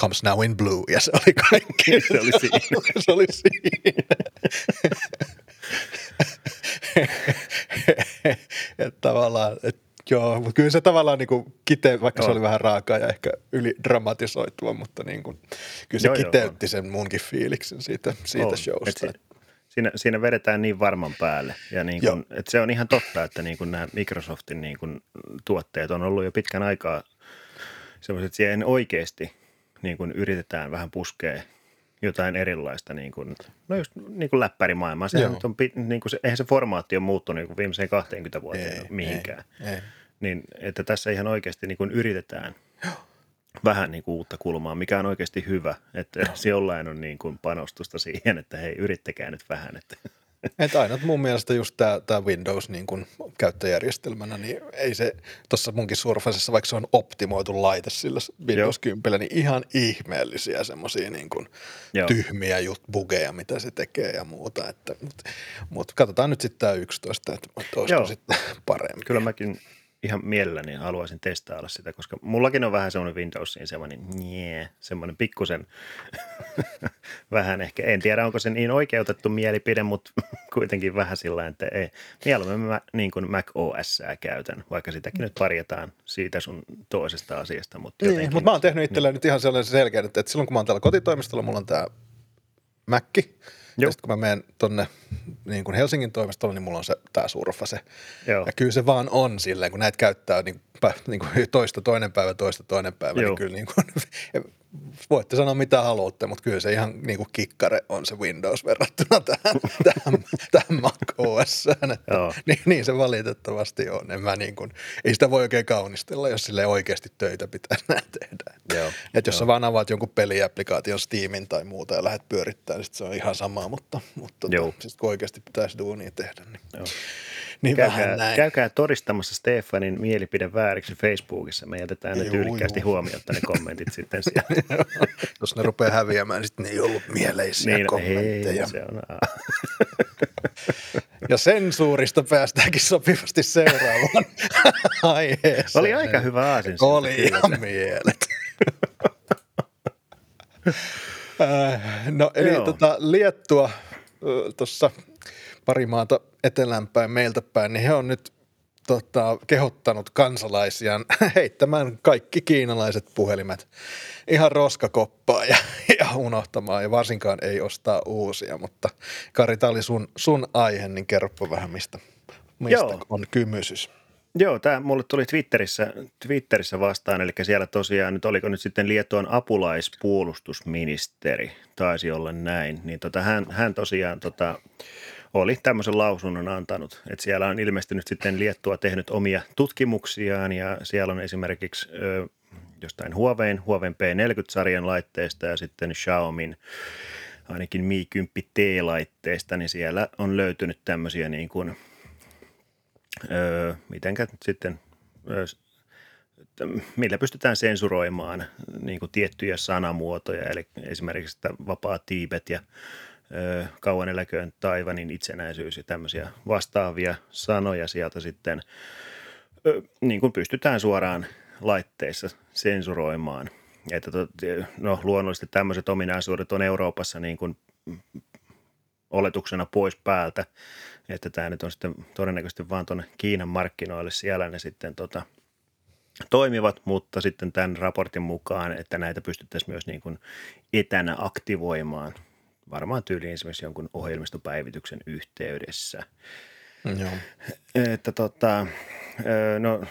comes now in blue, ja se oli kaikki. se oli siinä. se oli siinä. että tavallaan, että joo, mutta kyllä se tavallaan niin kuin kite, vaikka joo. se oli vähän raakaa ja ehkä yli dramatisoitua, mutta niin kuin, kyllä se joo, kiteytti joo, sen munkin fiiliksen siitä, siitä on. showsta. Et siinä, siinä vedetään niin varman päälle. Ja niin kuin, että se on ihan totta, että niin kuin nämä Microsoftin niin kuin tuotteet on ollut jo pitkän aikaa että siihen oikeasti niin kuin yritetään vähän puskea jotain erilaista, niin kuin, no just niin kuin läppärimaailmaa. Sehän on, niin kuin se, eihän se formaatti ole muuttunut niin kuin viimeiseen 20 vuoteen ei, mihinkään. Ei, ei. Niin, että tässä ihan oikeasti niin kuin yritetään Joo. vähän niin kuin uutta kulmaa, mikä on oikeasti hyvä, että Joo. jollain on niin kuin panostusta siihen, että hei, yrittäkää nyt vähän. Että. Et aina mun mielestä just tämä tää Windows niin kun käyttöjärjestelmänä, niin ei se tuossa munkin Surfacessa, vaikka se on optimoitu laite sillä Windows Joo. 10, niin ihan ihmeellisiä semmoisia niin kun tyhmiä just bugeja, mitä se tekee ja muuta. Että, Mutta mut katsotaan nyt sitten tämä 11, että olisiko sitten parempi. Kyllä mäkin ihan mielelläni haluaisin testailla sitä, koska mullakin on vähän semmoinen Windowsiin semmoinen, nie, semmoinen pikkusen vähän ehkä, en tiedä onko se niin oikeutettu mielipide, mutta kuitenkin vähän sillä että ei, mieluummin mä niin kuin Mac OS käytän, vaikka sitäkin nyt parjataan siitä sun toisesta asiasta. Mutta, niin, mutta mä oon tehnyt itselleen niin. nyt ihan sellainen selkeä, että silloin kun mä oon täällä kotitoimistolla, mulla on tämä Mac, ja sitten kun mä menen tonne niin kuin Helsingin toimistolle, niin mulla on se, tämä Surfa Joo. Ja kyllä se vaan on silleen, kun näitä käyttää niin, niin kuin toista toinen päivä, toista toinen päivä, niin Joo. niin kyllä niin kuin, voitte sanoa mitä haluatte, mutta kyllä se ihan niin kuin kikkare on se Windows verrattuna tähän, tähän, tähän Mac OS. Niin, niin, se valitettavasti on. En mä niin kuin, ei sitä voi oikein kaunistella, jos sille oikeasti töitä pitää tehdä. Joo, Et jos joo. sä vaan avaat jonkun peliapplikaation Steamin tai muuta ja lähdet pyörittämään, niin se on ihan sama, mutta, mutta tota, siis kun oikeasti pitäisi duunia tehdä, niin joo. Niin käykää, näin. käykää todistamassa Stefanin mielipide vääriksi Facebookissa. Me jätetään ne tyylikkäästi huomiota ne kommentit sitten siellä. Jos ne rupeaa häviämään, niin sitten ne ei ollut mieleisiä niin, kommentteja. Ei, se on. ja sensuurista päästäänkin sopivasti seuraavaan aiheeseen. Oli aika hyvä aasin. Oli ihan mielet. Äh, no eli tota, Liettua tuossa pari maata eteläänpäin meiltä päin, niin he on nyt tota, kehottanut kansalaisiaan heittämään kaikki kiinalaiset puhelimet ihan roskakoppaa ja, ja unohtamaan ja varsinkaan ei ostaa uusia. Mutta Kari, tämä oli sun, sun aihe, niin kerropa vähän mistä, mistä Joo. on kymysys. Joo, tämä mulle tuli Twitterissä, Twitterissä vastaan, eli siellä tosiaan nyt oliko nyt sitten Liettuan apulaispuolustusministeri, taisi olla näin, niin tota, hän, hän tosiaan tota, oli tämmöisen lausunnon antanut. Että siellä on ilmestynyt sitten Liettua tehnyt omia tutkimuksiaan ja siellä on esimerkiksi ö, jostain Huaweiin, Huawei P40-sarjan laitteesta ja sitten Xiaomin ainakin Mi 10 T-laitteesta, niin siellä on löytynyt tämmöisiä niin kuin, ö, mitenkä sitten, ö, millä pystytään sensuroimaan niin kuin tiettyjä sanamuotoja, eli esimerkiksi vapaa tiibet ja kauan eläköön Taivanin itsenäisyys ja tämmöisiä vastaavia sanoja sieltä sitten niin kuin pystytään suoraan laitteissa sensuroimaan. Että no, luonnollisesti tämmöiset ominaisuudet on Euroopassa niin kuin oletuksena pois päältä, että tämä nyt on sitten todennäköisesti vaan tuonne Kiinan markkinoille siellä ne sitten tota, toimivat, mutta sitten tämän raportin mukaan, että näitä pystyttäisiin myös niin kuin etänä aktivoimaan – varmaan tyyliin esimerkiksi jonkun ohjelmistopäivityksen yhteydessä. Joo. Että tota, no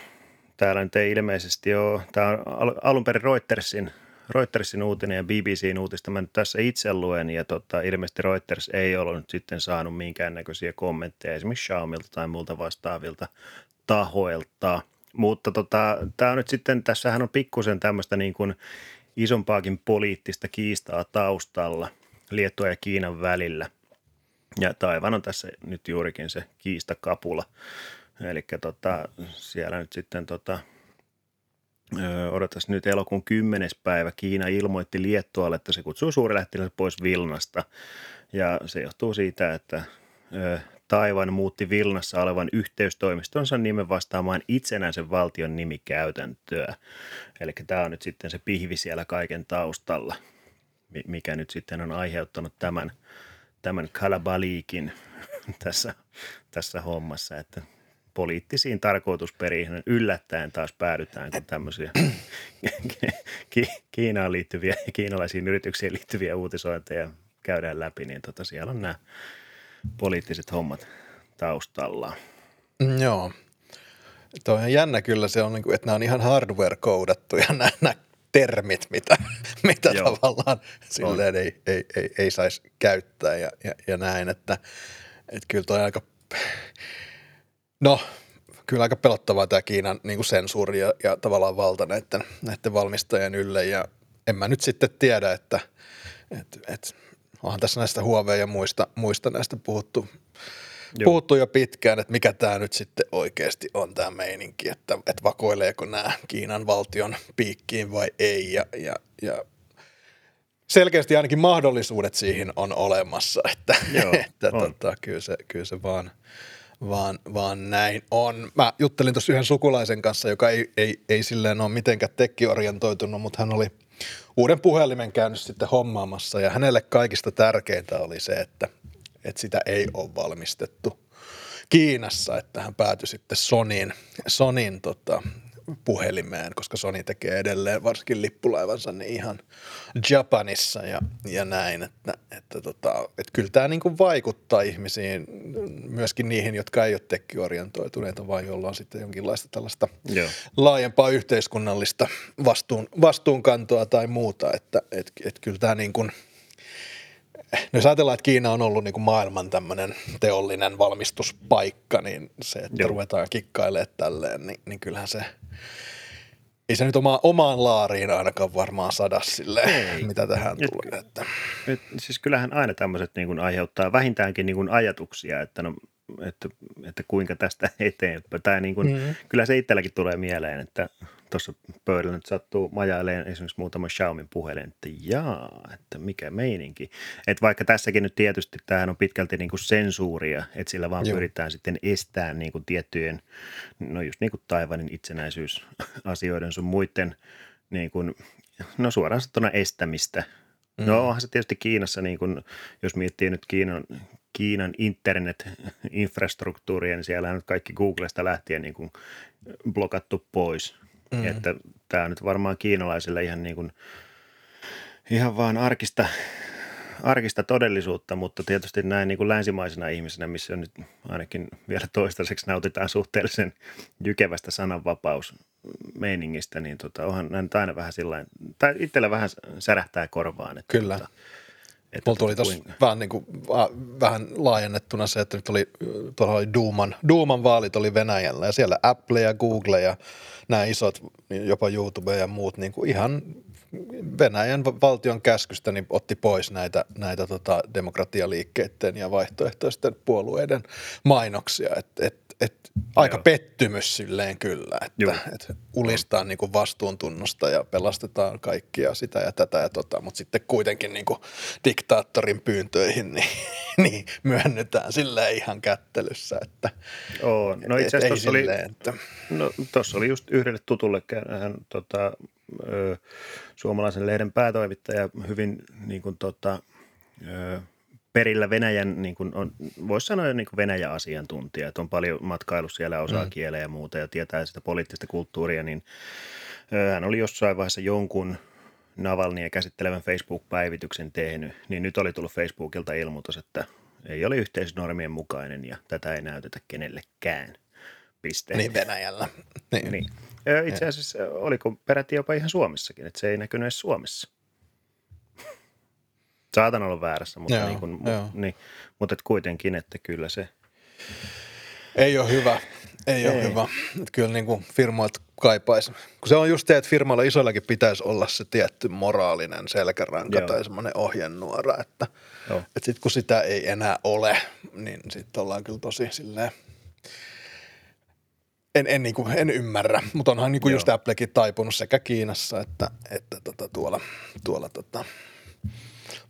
täällä nyt ei ilmeisesti ole, tämä on alun perin Reutersin, Reutersin uutinen ja BBCn uutista mä nyt tässä itse luen ja tota, ilmeisesti Reuters ei ollut nyt sitten saanut minkäännäköisiä kommentteja esimerkiksi Xiaomilta tai muilta vastaavilta tahoilta. Mutta tota, tämä on nyt sitten, tässähän on pikkusen tämmöistä niin kuin isompaakin poliittista kiistaa taustalla – Liettua ja Kiinan välillä. Ja Taivan on tässä nyt juurikin se kiistakapula. Eli tota, siellä nyt sitten tota, odotas nyt elokuun 10. päivä, Kiina ilmoitti Liettualle, että se kutsuu suurlähettiläs pois Vilnasta. Ja se johtuu siitä, että Taivan muutti Vilnassa olevan yhteystoimistonsa nimen vastaamaan itsenäisen valtion nimikäytäntöä. Eli tämä on nyt sitten se pihvi siellä kaiken taustalla, mikä nyt sitten on aiheuttanut tämän, tämän kalabaliikin tässä, tässä hommassa, että poliittisiin tarkoitusperiin yllättäen taas päädytään, kun tämmöisiä Kiinaan liittyviä kiinalaisiin yrityksiin liittyviä uutisointeja käydään läpi, niin tota siellä on nämä poliittiset hommat taustalla. Mm, joo. Tuo on jännä kyllä se on, niinku, että nämä on ihan hardware-koodattuja nämä termit, mitä, mitä tavallaan silleen ei, ei, ei, ei saisi käyttää ja, ja, ja näin, että, että kyllä toi aika, no kyllä aika pelottavaa tämä Kiinan niin kuin sensuuri ja, ja tavallaan valta näiden, näiden valmistajien ylle ja en mä nyt sitten tiedä, että, että, että onhan tässä näistä Huawei ja muista, muista näistä puhuttu, puhuttu jo pitkään, että mikä tämä nyt sitten oikeasti on tämä meininki, että, että vakoileeko nämä Kiinan valtion piikkiin vai ei ja, ja, ja selkeästi ainakin mahdollisuudet siihen on olemassa, että, Joo, että on. Tota, kyllä, se, kyllä se vaan, vaan, vaan näin on. Mä juttelin tuossa yhden sukulaisen kanssa, joka ei, ei, ei silleen ole mitenkään tekkiorientoitunut, mutta hän oli – uuden puhelimen käynyt sitten hommaamassa ja hänelle kaikista tärkeintä oli se, että, että sitä ei ole valmistettu Kiinassa, että hän päätyi sitten Sonin, Sonin tota, puhelimeen, koska Sony tekee edelleen varsinkin lippulaivansa niin ihan Japanissa ja, ja näin, että, että, tota, että kyllä tämä niin vaikuttaa ihmisiin, myöskin niihin, jotka ei ole tekkiorientoituneita, vaan joilla on sitten jonkinlaista tällaista Joo. laajempaa yhteiskunnallista vastuun, vastuunkantoa tai muuta, että et, et kyllä tämä niin kuin – No jos ajatellaan, että Kiina on ollut niin kuin maailman tämmöinen teollinen valmistuspaikka, niin se, että Joo. ruvetaan kikkailemaan tälleen, niin, niin kyllähän se, ei se nyt oma, omaan laariin ainakaan varmaan sada silleen, mitä tähän et, tulee. Että. Et, siis kyllähän aina tämmöiset niin kuin aiheuttaa vähintäänkin niin kuin ajatuksia, että no että, että kuinka tästä eteenpäin. Tai niin kuin, mm. Kyllä se itselläkin tulee mieleen, että tuossa pöydällä nyt sattuu majailemaan esimerkiksi muutama Xiaomin puhelin, että jaa, että mikä meininki. Että vaikka tässäkin nyt tietysti tämähän on pitkälti niin kuin sensuuria, että sillä vaan Joo. pyritään sitten estämään niin kuin tiettyjen, no just niin kuin Taivanin itsenäisyysasioiden sun muiden niin kuin, no suoraan sanottuna estämistä. Mm. No onhan se tietysti Kiinassa, niin kuin, jos miettii nyt Kiinan, Kiinan internet-infrastruktuuria, niin siellä on nyt kaikki Googlesta lähtien niin kuin blokattu pois. Mm. Että tämä on nyt varmaan kiinalaisille ihan niin kuin, ihan vaan arkista, arkista todellisuutta, mutta tietysti näin niin kuin länsimaisena ihmisenä, missä nyt ainakin vielä toistaiseksi nautitaan suhteellisen jykevästä sananvapaus meiningistä, niin tota, onhan näin aina vähän sillä tai itsellä vähän särähtää korvaan. Että Kyllä. Tota, että Mulla tuli tuossa vähän, niin kuin, vähän laajennettuna se, että nyt oli, tuolla oli Duuman, Duuman vaalit oli Venäjällä ja siellä Apple ja Google ja nämä isot, jopa YouTube ja muut, niin kuin ihan Venäjän valtion käskystä niin otti pois näitä, näitä tota demokratialiikkeiden ja vaihtoehtoisten puolueiden mainoksia. Et, et, et, aika Joo. pettymys silleen kyllä, että et ulistaa niin kuin vastuuntunnosta ja pelastetaan kaikkia sitä ja tätä ja tota, mutta sitten kuitenkin niin kuin diktaattorin pyyntöihin niin, niin myönnytään silleen ihan kättelyssä, että Oo, no itse asiassa oli, silleen, että... no, tuossa oli just yhdelle tutulle hän tota, ö, suomalaisen lehden päätoimittaja hyvin niin kuin, tota, ö, perillä Venäjän, niin kuin on, voisi sanoa niin kuin Venäjä-asiantuntija, että on paljon matkailu siellä, osaa mm. kieleä ja muuta ja tietää sitä poliittista kulttuuria, niin hän oli jossain vaiheessa jonkun Navalnia käsittelevän Facebook-päivityksen tehnyt, niin nyt oli tullut Facebookilta ilmoitus, että ei ole yhteisnormien mukainen ja tätä ei näytetä kenellekään. Piste. Niin Venäjällä. Niin. niin. Itse asiassa oliko peräti jopa ihan Suomessakin, että se ei näkynyt edes Suomessa. Saatan olla väärässä, mutta, joo, niin kuin, joo. Niin, mutta et kuitenkin, että kyllä se... Ei ole hyvä. Ei, ei. ole hyvä. Kyllä niin kuin firmoilta kaipaisi. Kun se on just se, että firmalla isoillakin pitäisi olla se tietty moraalinen selkäranka Joo. tai semmoinen ohjenuora, että, että sitten kun sitä ei enää ole, niin sitten ollaan kyllä tosi silleen en, en, niin kuin, en ymmärrä, mutta onhan niin kuin just Applekin taipunut sekä Kiinassa että, että tota, tuolla, tuolla tota,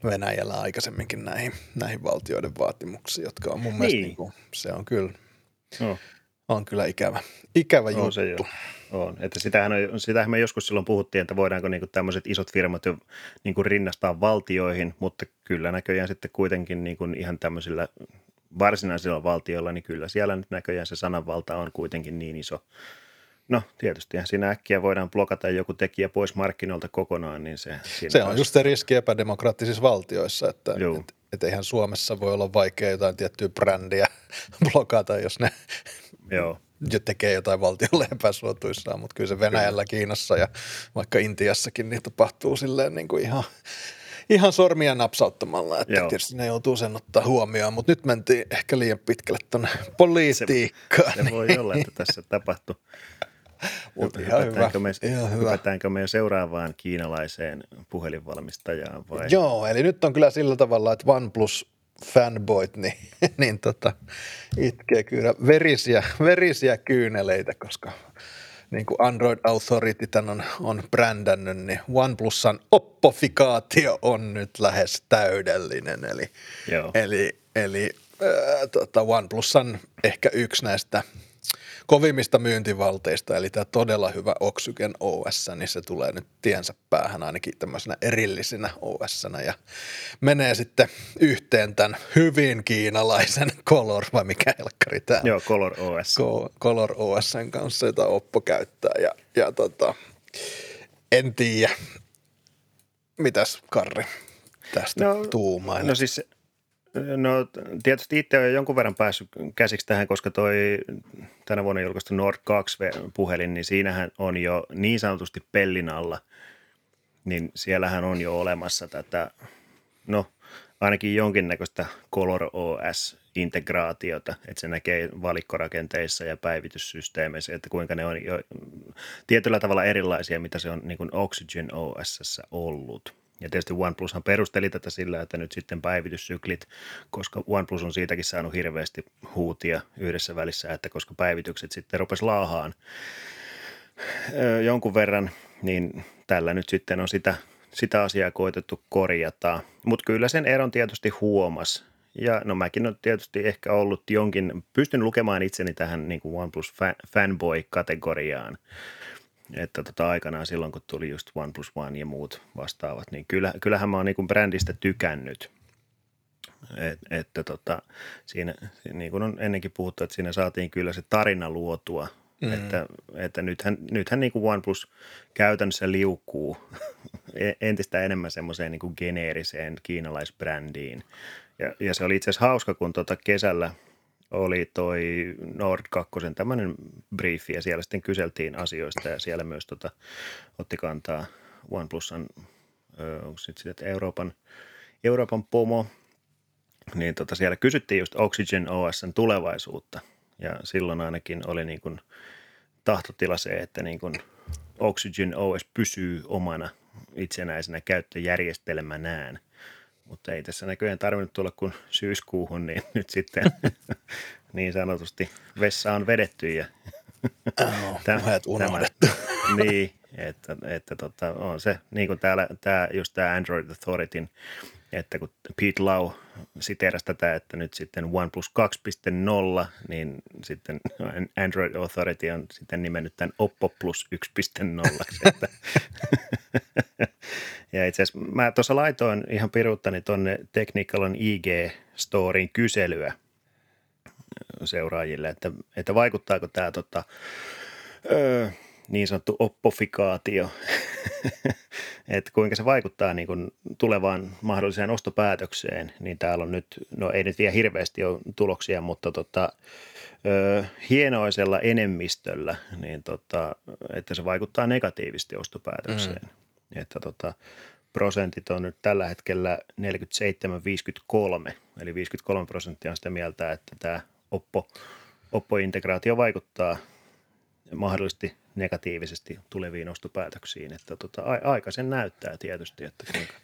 Venäjällä aikaisemminkin näihin, näihin valtioiden vaatimuksiin, jotka on mun niin. mielestä, niin kuin, se on kyllä, no. on kyllä ikävä, ikävä on juttu. Se jo. On. Että sitähän, on, sitähän me joskus silloin puhuttiin, että voidaanko niinku tämmöiset isot firmat jo niinku rinnastaa valtioihin, mutta kyllä näköjään sitten kuitenkin niinku ihan tämmöisillä varsinaisilla valtioilla, niin kyllä siellä nyt näköjään se sananvalta on kuitenkin niin iso. No tietysti siinä äkkiä voidaan blokata joku tekijä pois markkinoilta kokonaan, niin se... Se on just se riski epädemokraattisissa valtioissa, että et, et eihän Suomessa voi olla vaikea jotain tiettyä brändiä blokata, jos ne Joo. tekee jotain valtiolle epäsuotuissaan, mutta kyllä se Venäjällä, kyllä. Kiinassa ja vaikka Intiassakin niin tapahtuu silleen niin kuin ihan ihan sormia napsauttamalla, että Joo. tietysti ne joutuu sen ottaa huomioon, mutta nyt mentiin ehkä liian pitkälle tuonne politiikkaan. Se, se niin. voi olla, että tässä tapahtuu. Mutta ihan hyvä. Me, ihan hyvä. me seuraavaan kiinalaiseen puhelinvalmistajaan vai? Joo, eli nyt on kyllä sillä tavalla, että OnePlus fanboyt, niin, niin tota, itkee kyllä verisiä, verisiä kyyneleitä, koska niin kuin Android Authority tämän on, on brändännyt, niin OnePlusan oppofikaatio on nyt lähes täydellinen. Eli, Joo. eli, eli äh, tota OnePlusan ehkä yksi näistä kovimmista myyntivalteista, eli tämä todella hyvä Oxygen OS, niin se tulee nyt tiensä päähän ainakin tämmöisenä erillisenä os ja menee sitten yhteen tämän hyvin kiinalaisen Color, vai mikä helkkari tämä Joo, Color OS. Color OSn kanssa, jota Oppo käyttää, ja, ja tota, en tiedä, mitäs Karri tästä no, tuumaa. No siis No tietysti itse olen jonkun verran päässyt käsiksi tähän, koska toi tänä vuonna julkaistu Nord 2-puhelin, niin siinähän on jo niin sanotusti pellin alla, niin siellähän on jo olemassa tätä, no ainakin jonkinnäköistä Color OS-integraatiota, että se näkee valikkorakenteissa ja päivityssysteemeissä, että kuinka ne on jo tietyllä tavalla erilaisia, mitä se on niin kuin Oxygen OS ollut. Ja tietysti OnePlushan perusteli tätä sillä, että nyt sitten päivityssyklit, koska OnePlus on siitäkin saanut hirveästi huutia yhdessä välissä, että koska päivitykset sitten rupes laahaan jonkun verran, niin tällä nyt sitten on sitä, sitä asiaa koitettu korjata. Mutta kyllä sen eron tietysti huomas. Ja no mäkin olen tietysti ehkä ollut jonkin, pystyn lukemaan itseni tähän niin kuin OnePlus fanboy-kategoriaan että tota aikanaan silloin, kun tuli just OnePlus One ja muut vastaavat, niin kyllä, kyllähän mä oon niin brändistä tykännyt. Et, että tota, siinä, niin kuin on ennenkin puhuttu, että siinä saatiin kyllä se tarina luotua, mm. että, että nythän, nythän niin kuin OnePlus käytännössä liukuu e, entistä enemmän semmoiseen niin kuin geneeriseen kiinalaisbrändiin. Ja, ja se oli itse asiassa hauska, kun tota kesällä – oli toi Nord 2 tämmöinen briefi ja siellä sitten kyseltiin asioista ja siellä myös tota, otti kantaa OnePlusan onko sitten Euroopan, Euroopan pomo, niin tota siellä kysyttiin just Oxygen OSn tulevaisuutta ja silloin ainakin oli niin kuin tahtotila se, että niin kuin Oxygen OS pysyy omana itsenäisenä käyttöjärjestelmänään – mutta ei tässä näköjään tarvinnut tulla kuin syyskuuhun, niin nyt sitten niin sanotusti vessa on vedetty ja oh, tämä, unohdettu. Tämä, niin, että, että tota, on se, niin kuin täällä, tämä, just tämä Android Authorityn, että kun Pete Lau siteerasi tätä, että nyt sitten OnePlus 2.0, niin sitten Android Authority on sitten nimennyt tämän Oppo Plus 1.0. Että ja itse asiassa mä tuossa laitoin ihan piruuttani tuonne Technicalan IG-storin kyselyä seuraajille, että, että vaikuttaako tämä tota, öö, niin sanottu oppofikaatio, että kuinka se vaikuttaa niin kuin tulevaan mahdolliseen ostopäätökseen, niin täällä on nyt, no ei nyt vielä hirveästi ole tuloksia, mutta tota, ö, hienoisella enemmistöllä, niin tota, että se vaikuttaa negatiivisesti ostopäätökseen. Mm. Että tota, prosentit on nyt tällä hetkellä 47-53, eli 53 prosenttia on sitä mieltä, että tämä Oppo, Oppo-integraatio vaikuttaa mahdollisesti negatiivisesti tuleviin ostopäätöksiin. Että tota, aika sen näyttää tietysti, että kuinka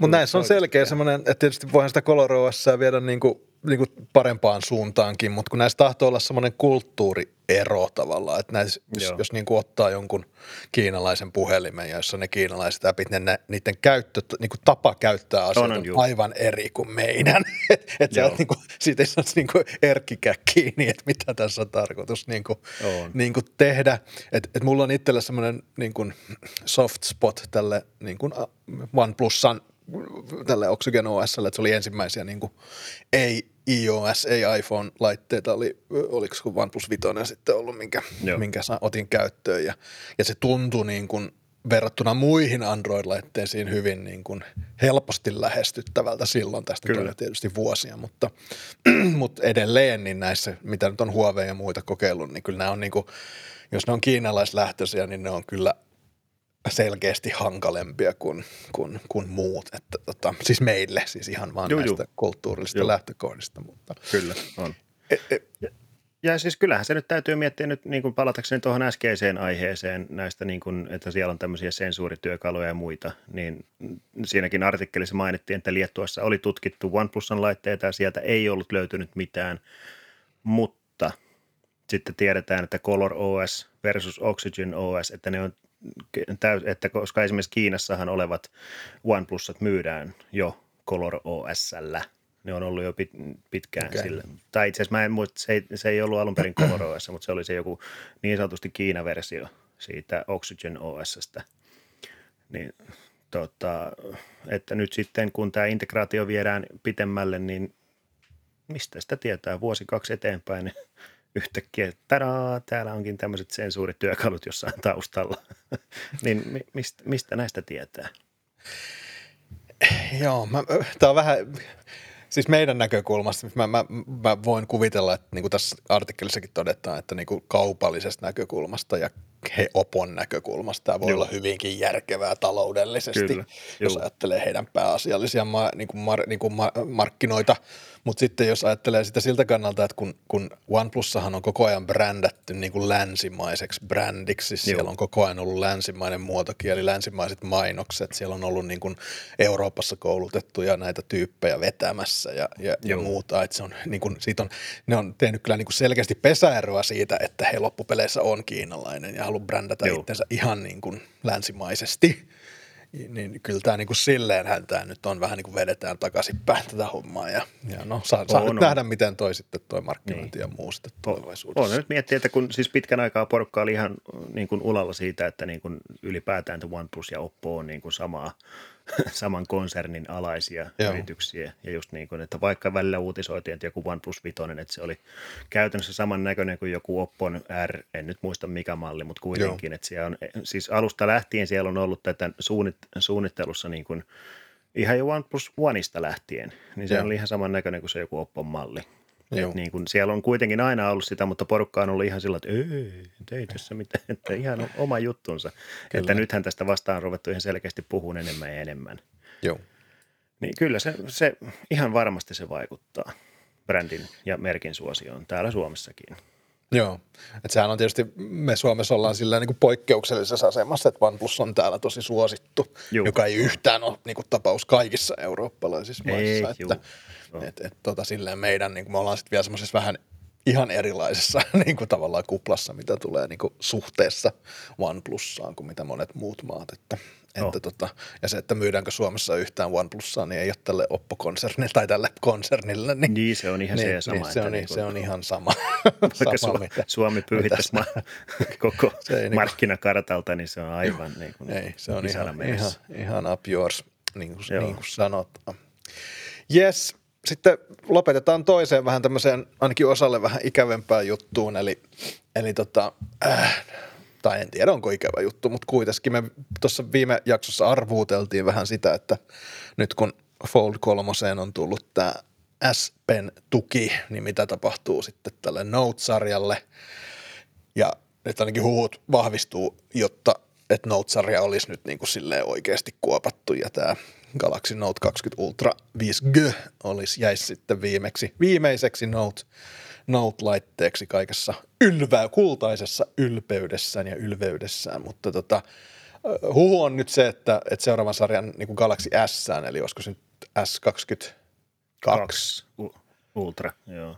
mutta näissä on selkeä semmoinen, että tietysti voihan sitä Color viedä niin kuin niin kuin parempaan suuntaankin, mutta kun näissä tahtoo olla semmoinen kulttuuriero tavallaan, että näissä, jos, jos niin kuin ottaa jonkun kiinalaisen puhelimen, jossa ne kiinalaiset appit, ne, ne, niiden käyttö, niin kuin tapa käyttää asioita on, on aivan eri kuin meidän. että et niin kuin, siitä ei saa niin kuin kiinni, että mitä tässä on tarkoitus niin kuin, on. Niin kuin tehdä. Että et mulla on itsellä semmoinen niin kuin soft spot tälle niin kuin OnePlusan tälle Oxygen OSlle, että se oli ensimmäisiä niin kuin, ei iOS, ei iPhone-laitteita, oli, oliko se OnePlus 5 sitten ollut, minkä, minkä otin käyttöön ja, ja se tuntui niin kuin, verrattuna muihin Android-laitteisiin hyvin niin kuin helposti lähestyttävältä silloin. Tästä Kyllä. on tietysti vuosia, mutta, mutta edelleen niin näissä, mitä nyt on Huawei ja muita kokeillut, niin kyllä nämä on niin kuin, jos ne on kiinalaislähtöisiä, niin ne on kyllä selkeästi hankalempia kuin, kuin, kuin muut. Että, tota, siis meille, siis ihan vaan joo, näistä joo. kulttuurillisista joo. lähtökohdista. Mutta. Kyllä, on. E, e, ja, ja siis kyllähän se nyt täytyy miettiä nyt niin kuin palatakseni tuohon äskeiseen aiheeseen näistä, niin kuin, että siellä on tämmöisiä sensuurityökaluja ja muita, niin siinäkin artikkelissa mainittiin, että Liettuassa oli tutkittu OnePlusan laitteita ja sieltä ei ollut löytynyt mitään, mutta sitten tiedetään, että Color OS versus Oxygen OS, että ne on että koska esimerkiksi Kiinassahan olevat OnePlusat myydään jo Color OSllä, ne on ollut jo pit, pitkään okay. sillä. Tai itse asiassa mä en muista, se ei, se ei ollut alun perin Color OS, mutta se oli se joku niin sanotusti Kiina-versio siitä Oxygen OSstä. Niin, tota, että nyt sitten kun tämä integraatio viedään pitemmälle, niin mistä sitä tietää vuosi kaksi eteenpäin, niin yhtäkkiä, tadaa, täällä onkin tämmöiset sensuurityökalut jossain taustalla. niin mistä, mistä näistä tietää? Joo, tämä on vähän, siis meidän näkökulmasta, mä, mä, mä voin kuvitella, että niin kuin tässä artikkelissakin todetaan, että niin kuin kaupallisesta näkökulmasta ja he Opon näkökulmasta tämä voi Joo. olla hyvinkin järkevää taloudellisesti, Kyllä. jos Joo. ajattelee heidän pääasiallisia ma, niin kuin mar, niin kuin ma, markkinoita – mutta sitten jos ajattelee sitä siltä kannalta, että kun, kun OnePlussahan on koko ajan brändätty niin kuin länsimaiseksi brändiksi, siis siellä on koko ajan ollut länsimainen muotokieli, länsimaiset mainokset, siellä on ollut niin kuin Euroopassa koulutettuja näitä tyyppejä vetämässä ja, ja, ja muuta. Että se on, niin kuin, siitä on, ne on tehnyt kyllä niin kuin selkeästi pesäeroa siitä, että he loppupeleissä on kiinalainen ja haluaa brändätä Joo. itsensä ihan niin kuin länsimaisesti niin kyllä tämä niin kuin silleenhän tämä nyt on vähän niin kuin vedetään takaisinpäin tätä hommaa ja, ja no saa, saa nyt nähdä, miten toi sitten toi markkinointi niin. ja muu sitten tulevaisuudessa. On nyt miettiä, että kun siis pitkän aikaa porukka oli ihan niin kuin ulalla siitä, että niin kuin ylipäätään OnePlus ja Oppo on niin kuin samaa saman konsernin alaisia Joo. yrityksiä. Ja just niin kuin, että vaikka välillä uutisoitiin, että joku OnePlus 5, että se oli käytännössä saman näköinen kuin joku Oppon R, en nyt muista mikä malli, mutta kuitenkin, Joo. että siellä on, siis alusta lähtien siellä on ollut tätä suunnittelussa niin kuin, ihan jo OnePlus Oneista lähtien, niin se Joo. on ihan saman näköinen kuin se joku Oppon malli. Joo. Niin kun siellä on kuitenkin aina ollut sitä, mutta porukka on ollut ihan sillä, että ei, ei tässä mitään, että ihan oma juttunsa. Kyllä. Että nythän tästä vastaan on ruvettu ihan selkeästi puhumaan enemmän ja enemmän. Joo. Niin kyllä se, se ihan varmasti se vaikuttaa brändin ja merkin suosioon täällä Suomessakin. Joo, että sehän on tietysti, me Suomessa ollaan sillä niin kuin poikkeuksellisessa asemassa, että OnePlus on täällä tosi suosittu, Juh. joka ei yhtään ole niin kuin tapaus kaikissa eurooppalaisissa maissa. Ei, että, et, et, tota, silleen meidän, niin kuin me ollaan sitten vielä semmoisessa vähän ihan erilaisessa niin kuin tavallaan kuplassa, mitä tulee niin kuin suhteessa OnePlussaan kuin mitä monet muut maat. Että, oh. että tota, ja se, että myydäänkö Suomessa yhtään OnePlussaa, niin ei ole tälle Oppo-konsernille tai tälle konsernille. Niin, niin se on ihan niin, se sama. Niin, se, on, niin, se on ihan sama. Vaikka sama, Su- mitä, Suomi pyyhittäisi ma- koko se ei, niinku- markkinakartalta, niin se on aivan niin kuin ei, se on ihan, ihan, ihan up yours, niin kuin, niin kuin sanotaan. Yes, sitten lopetetaan toiseen vähän tämmöiseen ainakin osalle vähän ikävempään juttuun, eli, eli tota, äh, tai en tiedä onko ikävä juttu, mutta kuitenkin me tuossa viime jaksossa arvuuteltiin vähän sitä, että nyt kun Fold 3 on tullut tämä S Pen tuki, niin mitä tapahtuu sitten tälle Note-sarjalle. Ja nyt ainakin huhut vahvistuu, jotta että Note-sarja olisi nyt niin kuin silleen oikeasti kuopattu ja tämä Galaxy Note 20 Ultra 5G olisi jäisi sitten viimeksi, viimeiseksi Note, Note-laitteeksi kaikessa ylvää, kultaisessa ylpeydessään ja ylveydessään, mutta tota, huhu on nyt se, että, että seuraavan sarjan niin kuin Galaxy S, eli olisiko se nyt S22, Ultra, joo.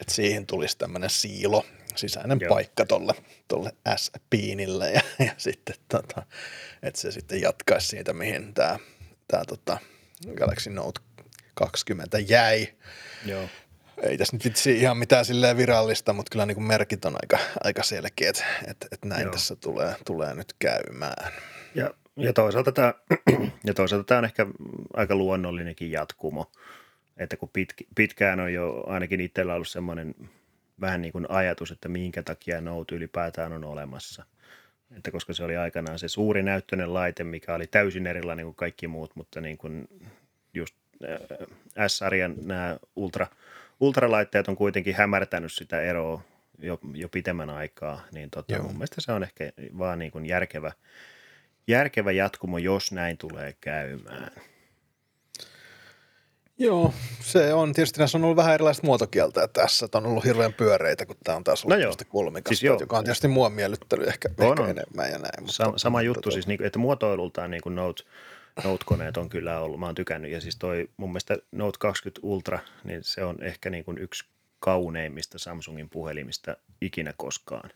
Et siihen tulisi tämmöinen siilo, sisäinen joo. paikka tolle, tolle S-piinille ja, ja sitten tota, että se sitten jatkaisi siitä, mihin tämä tää, tota Galaxy Note 20 jäi. Joo. Ei tässä nyt vitsi ihan mitään silleen virallista, mutta kyllä niin kuin merkit on aika, aika selkeät, että, että näin Joo. tässä tulee, tulee nyt käymään. Ja, ja, toisaalta tämä, ja toisaalta tämä on ehkä aika luonnollinenkin jatkumo, että kun pitk, pitkään on jo ainakin itsellä ollut semmoinen vähän niin kuin ajatus, että minkä takia Note ylipäätään on olemassa. Että koska se oli aikanaan se suuri näyttöinen laite, mikä oli täysin erilainen kuin kaikki muut, mutta niin kuin just äh, S-sarjan nämä ultra, ultralaitteet on kuitenkin hämärtänyt sitä eroa jo, jo pitemmän aikaa, niin tota, mun mielestä se on ehkä vaan niin kuin järkevä, järkevä jatkumo, jos näin tulee käymään. Joo, se on. Tietysti näissä on ollut vähän erilaista muotokieltä tässä. Että on ollut hirveän pyöreitä, kun tämä on taas ollut no kolmikasta, siis joka on tietysti mua miellyttänyt ehkä, on, ehkä on. enemmän ja näin. Mutta, Sa- sama juttu tuo... siis, niin että muotoilultaan niin kuin Note, Note-koneet on kyllä ollut, mä oon tykännyt. Ja siis toi mun mielestä Note 20 Ultra, niin se on ehkä niin kuin yksi kauneimmista Samsungin puhelimista ikinä koskaan.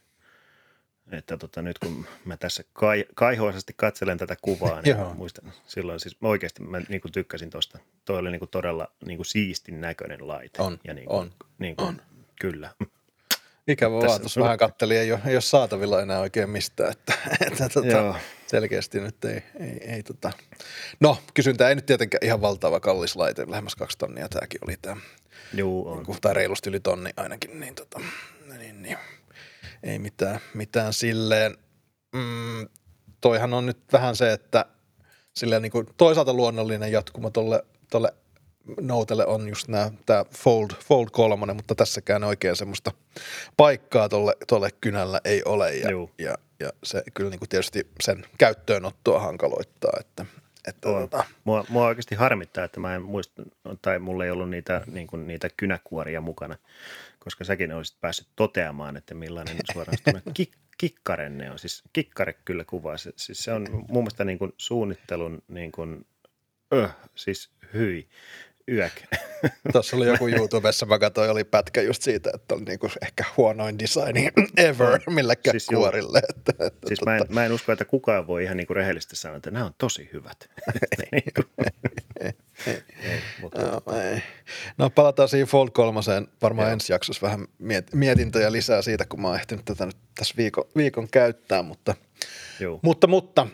Että tota, nyt kun mä tässä kai, kaihoisesti katselen tätä kuvaa, niin muistan silloin siis oikeasti mä niin kuin tykkäsin tuosta. Toi oli niin kuin todella niin kuin siistin näköinen laite. On, ja niin kuin, on, niin kuin, on. Kyllä. Ikävä vaan, tuossa vähän kattelin, ei ole, ei ole saatavilla enää oikein mistään, että, että tota, selkeästi nyt ei, ei, ei tota. No, kysyntä ei nyt tietenkään ihan valtava kallis laite, lähemmäs kaksi tonnia tämäkin oli tämä. Joo, on. Niin tai reilusti yli tonni ainakin, niin, tota, niin, niin ei mitään, mitään silleen. Mm, toihan on nyt vähän se, että silleen niin kuin toisaalta luonnollinen jatkumo tolle, tolle Notelle on just nämä, tämä Fold, Fold 3, mutta tässäkään oikein semmoista paikkaa tolle, tolle kynällä ei ole ja, ja, ja se kyllä niin kuin tietysti sen käyttöönottoa hankaloittaa, että, että tota. mua, mua oikeasti harmittaa, että mä en muista, tai mulla ei ollut niitä, niin kuin, niitä kynäkuoria mukana koska säkin olisit päässyt toteamaan, että millainen suorastaan kik- kikkarenne on. Siis kikkare kyllä kuvaa. Se, siis se on mun mielestä niin kuin suunnittelun niin kuin, öh, siis hyi yök. Tuossa oli joku YouTubessa, mä katsoin, oli pätkä just siitä, että on niinku ehkä huonoin designi ever millekään siis kuorille. Että, että siis tota... mä, en, mä en usko, että kukaan voi ihan niinku rehellisesti sanoa, että nämä on tosi hyvät. Ei, mutta... no, ei. no palataan siihen Fold 3. Varmaan Joo. ensi jaksossa vähän miet- mietintöjä lisää siitä, kun mä oon ehtinyt tätä nyt tässä viikon, viikon käyttää, mutta, Joo. mutta, mutta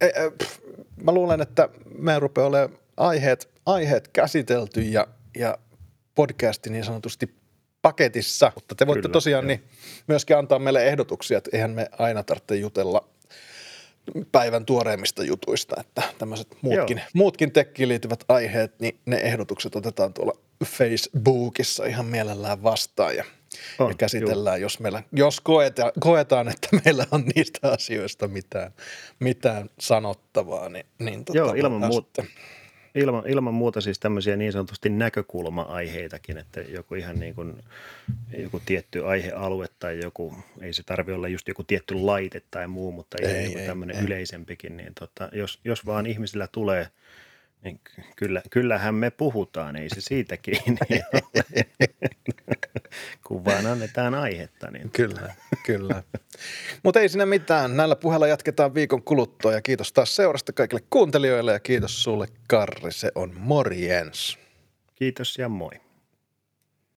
e, e, pff, mä luulen, että me rupeaa olemaan aiheet, aiheet käsitelty ja, ja podcasti niin sanotusti paketissa, mutta te voitte Kyllä, tosiaan niin myöskin antaa meille ehdotuksia, että eihän me aina tarvitse jutella päivän tuoreimmista jutuista, että tämmöiset muutkin, muutkin tekkiin liittyvät aiheet, niin ne ehdotukset otetaan tuolla Facebookissa ihan mielellään vastaan ja, on, ja käsitellään, jos, meillä, jos koetaan, koetaan, että meillä on niistä asioista mitään, mitään sanottavaa, niin, niin tota, Joo, ilman muuta. Ilman, ilman muuta siis tämmöisiä niin sanotusti näkökulma-aiheitakin, että joku ihan niin kuin, joku tietty aihealue tai joku, ei se tarvi olla just joku tietty laite tai muu, mutta ei, ei, ei tämmöinen ei. yleisempikin, niin tota, jos, jos vaan ihmisillä tulee – niin kyllä, kyllähän me puhutaan, ei se siitä kiinni Kun vaan annetaan aihetta. Niin kyllä, kyllä. Mutta ei siinä mitään. Näillä puheilla jatketaan viikon kuluttua ja kiitos taas seurasta kaikille kuuntelijoille ja kiitos sulle Karri. Se on morjens. Kiitos ja moi.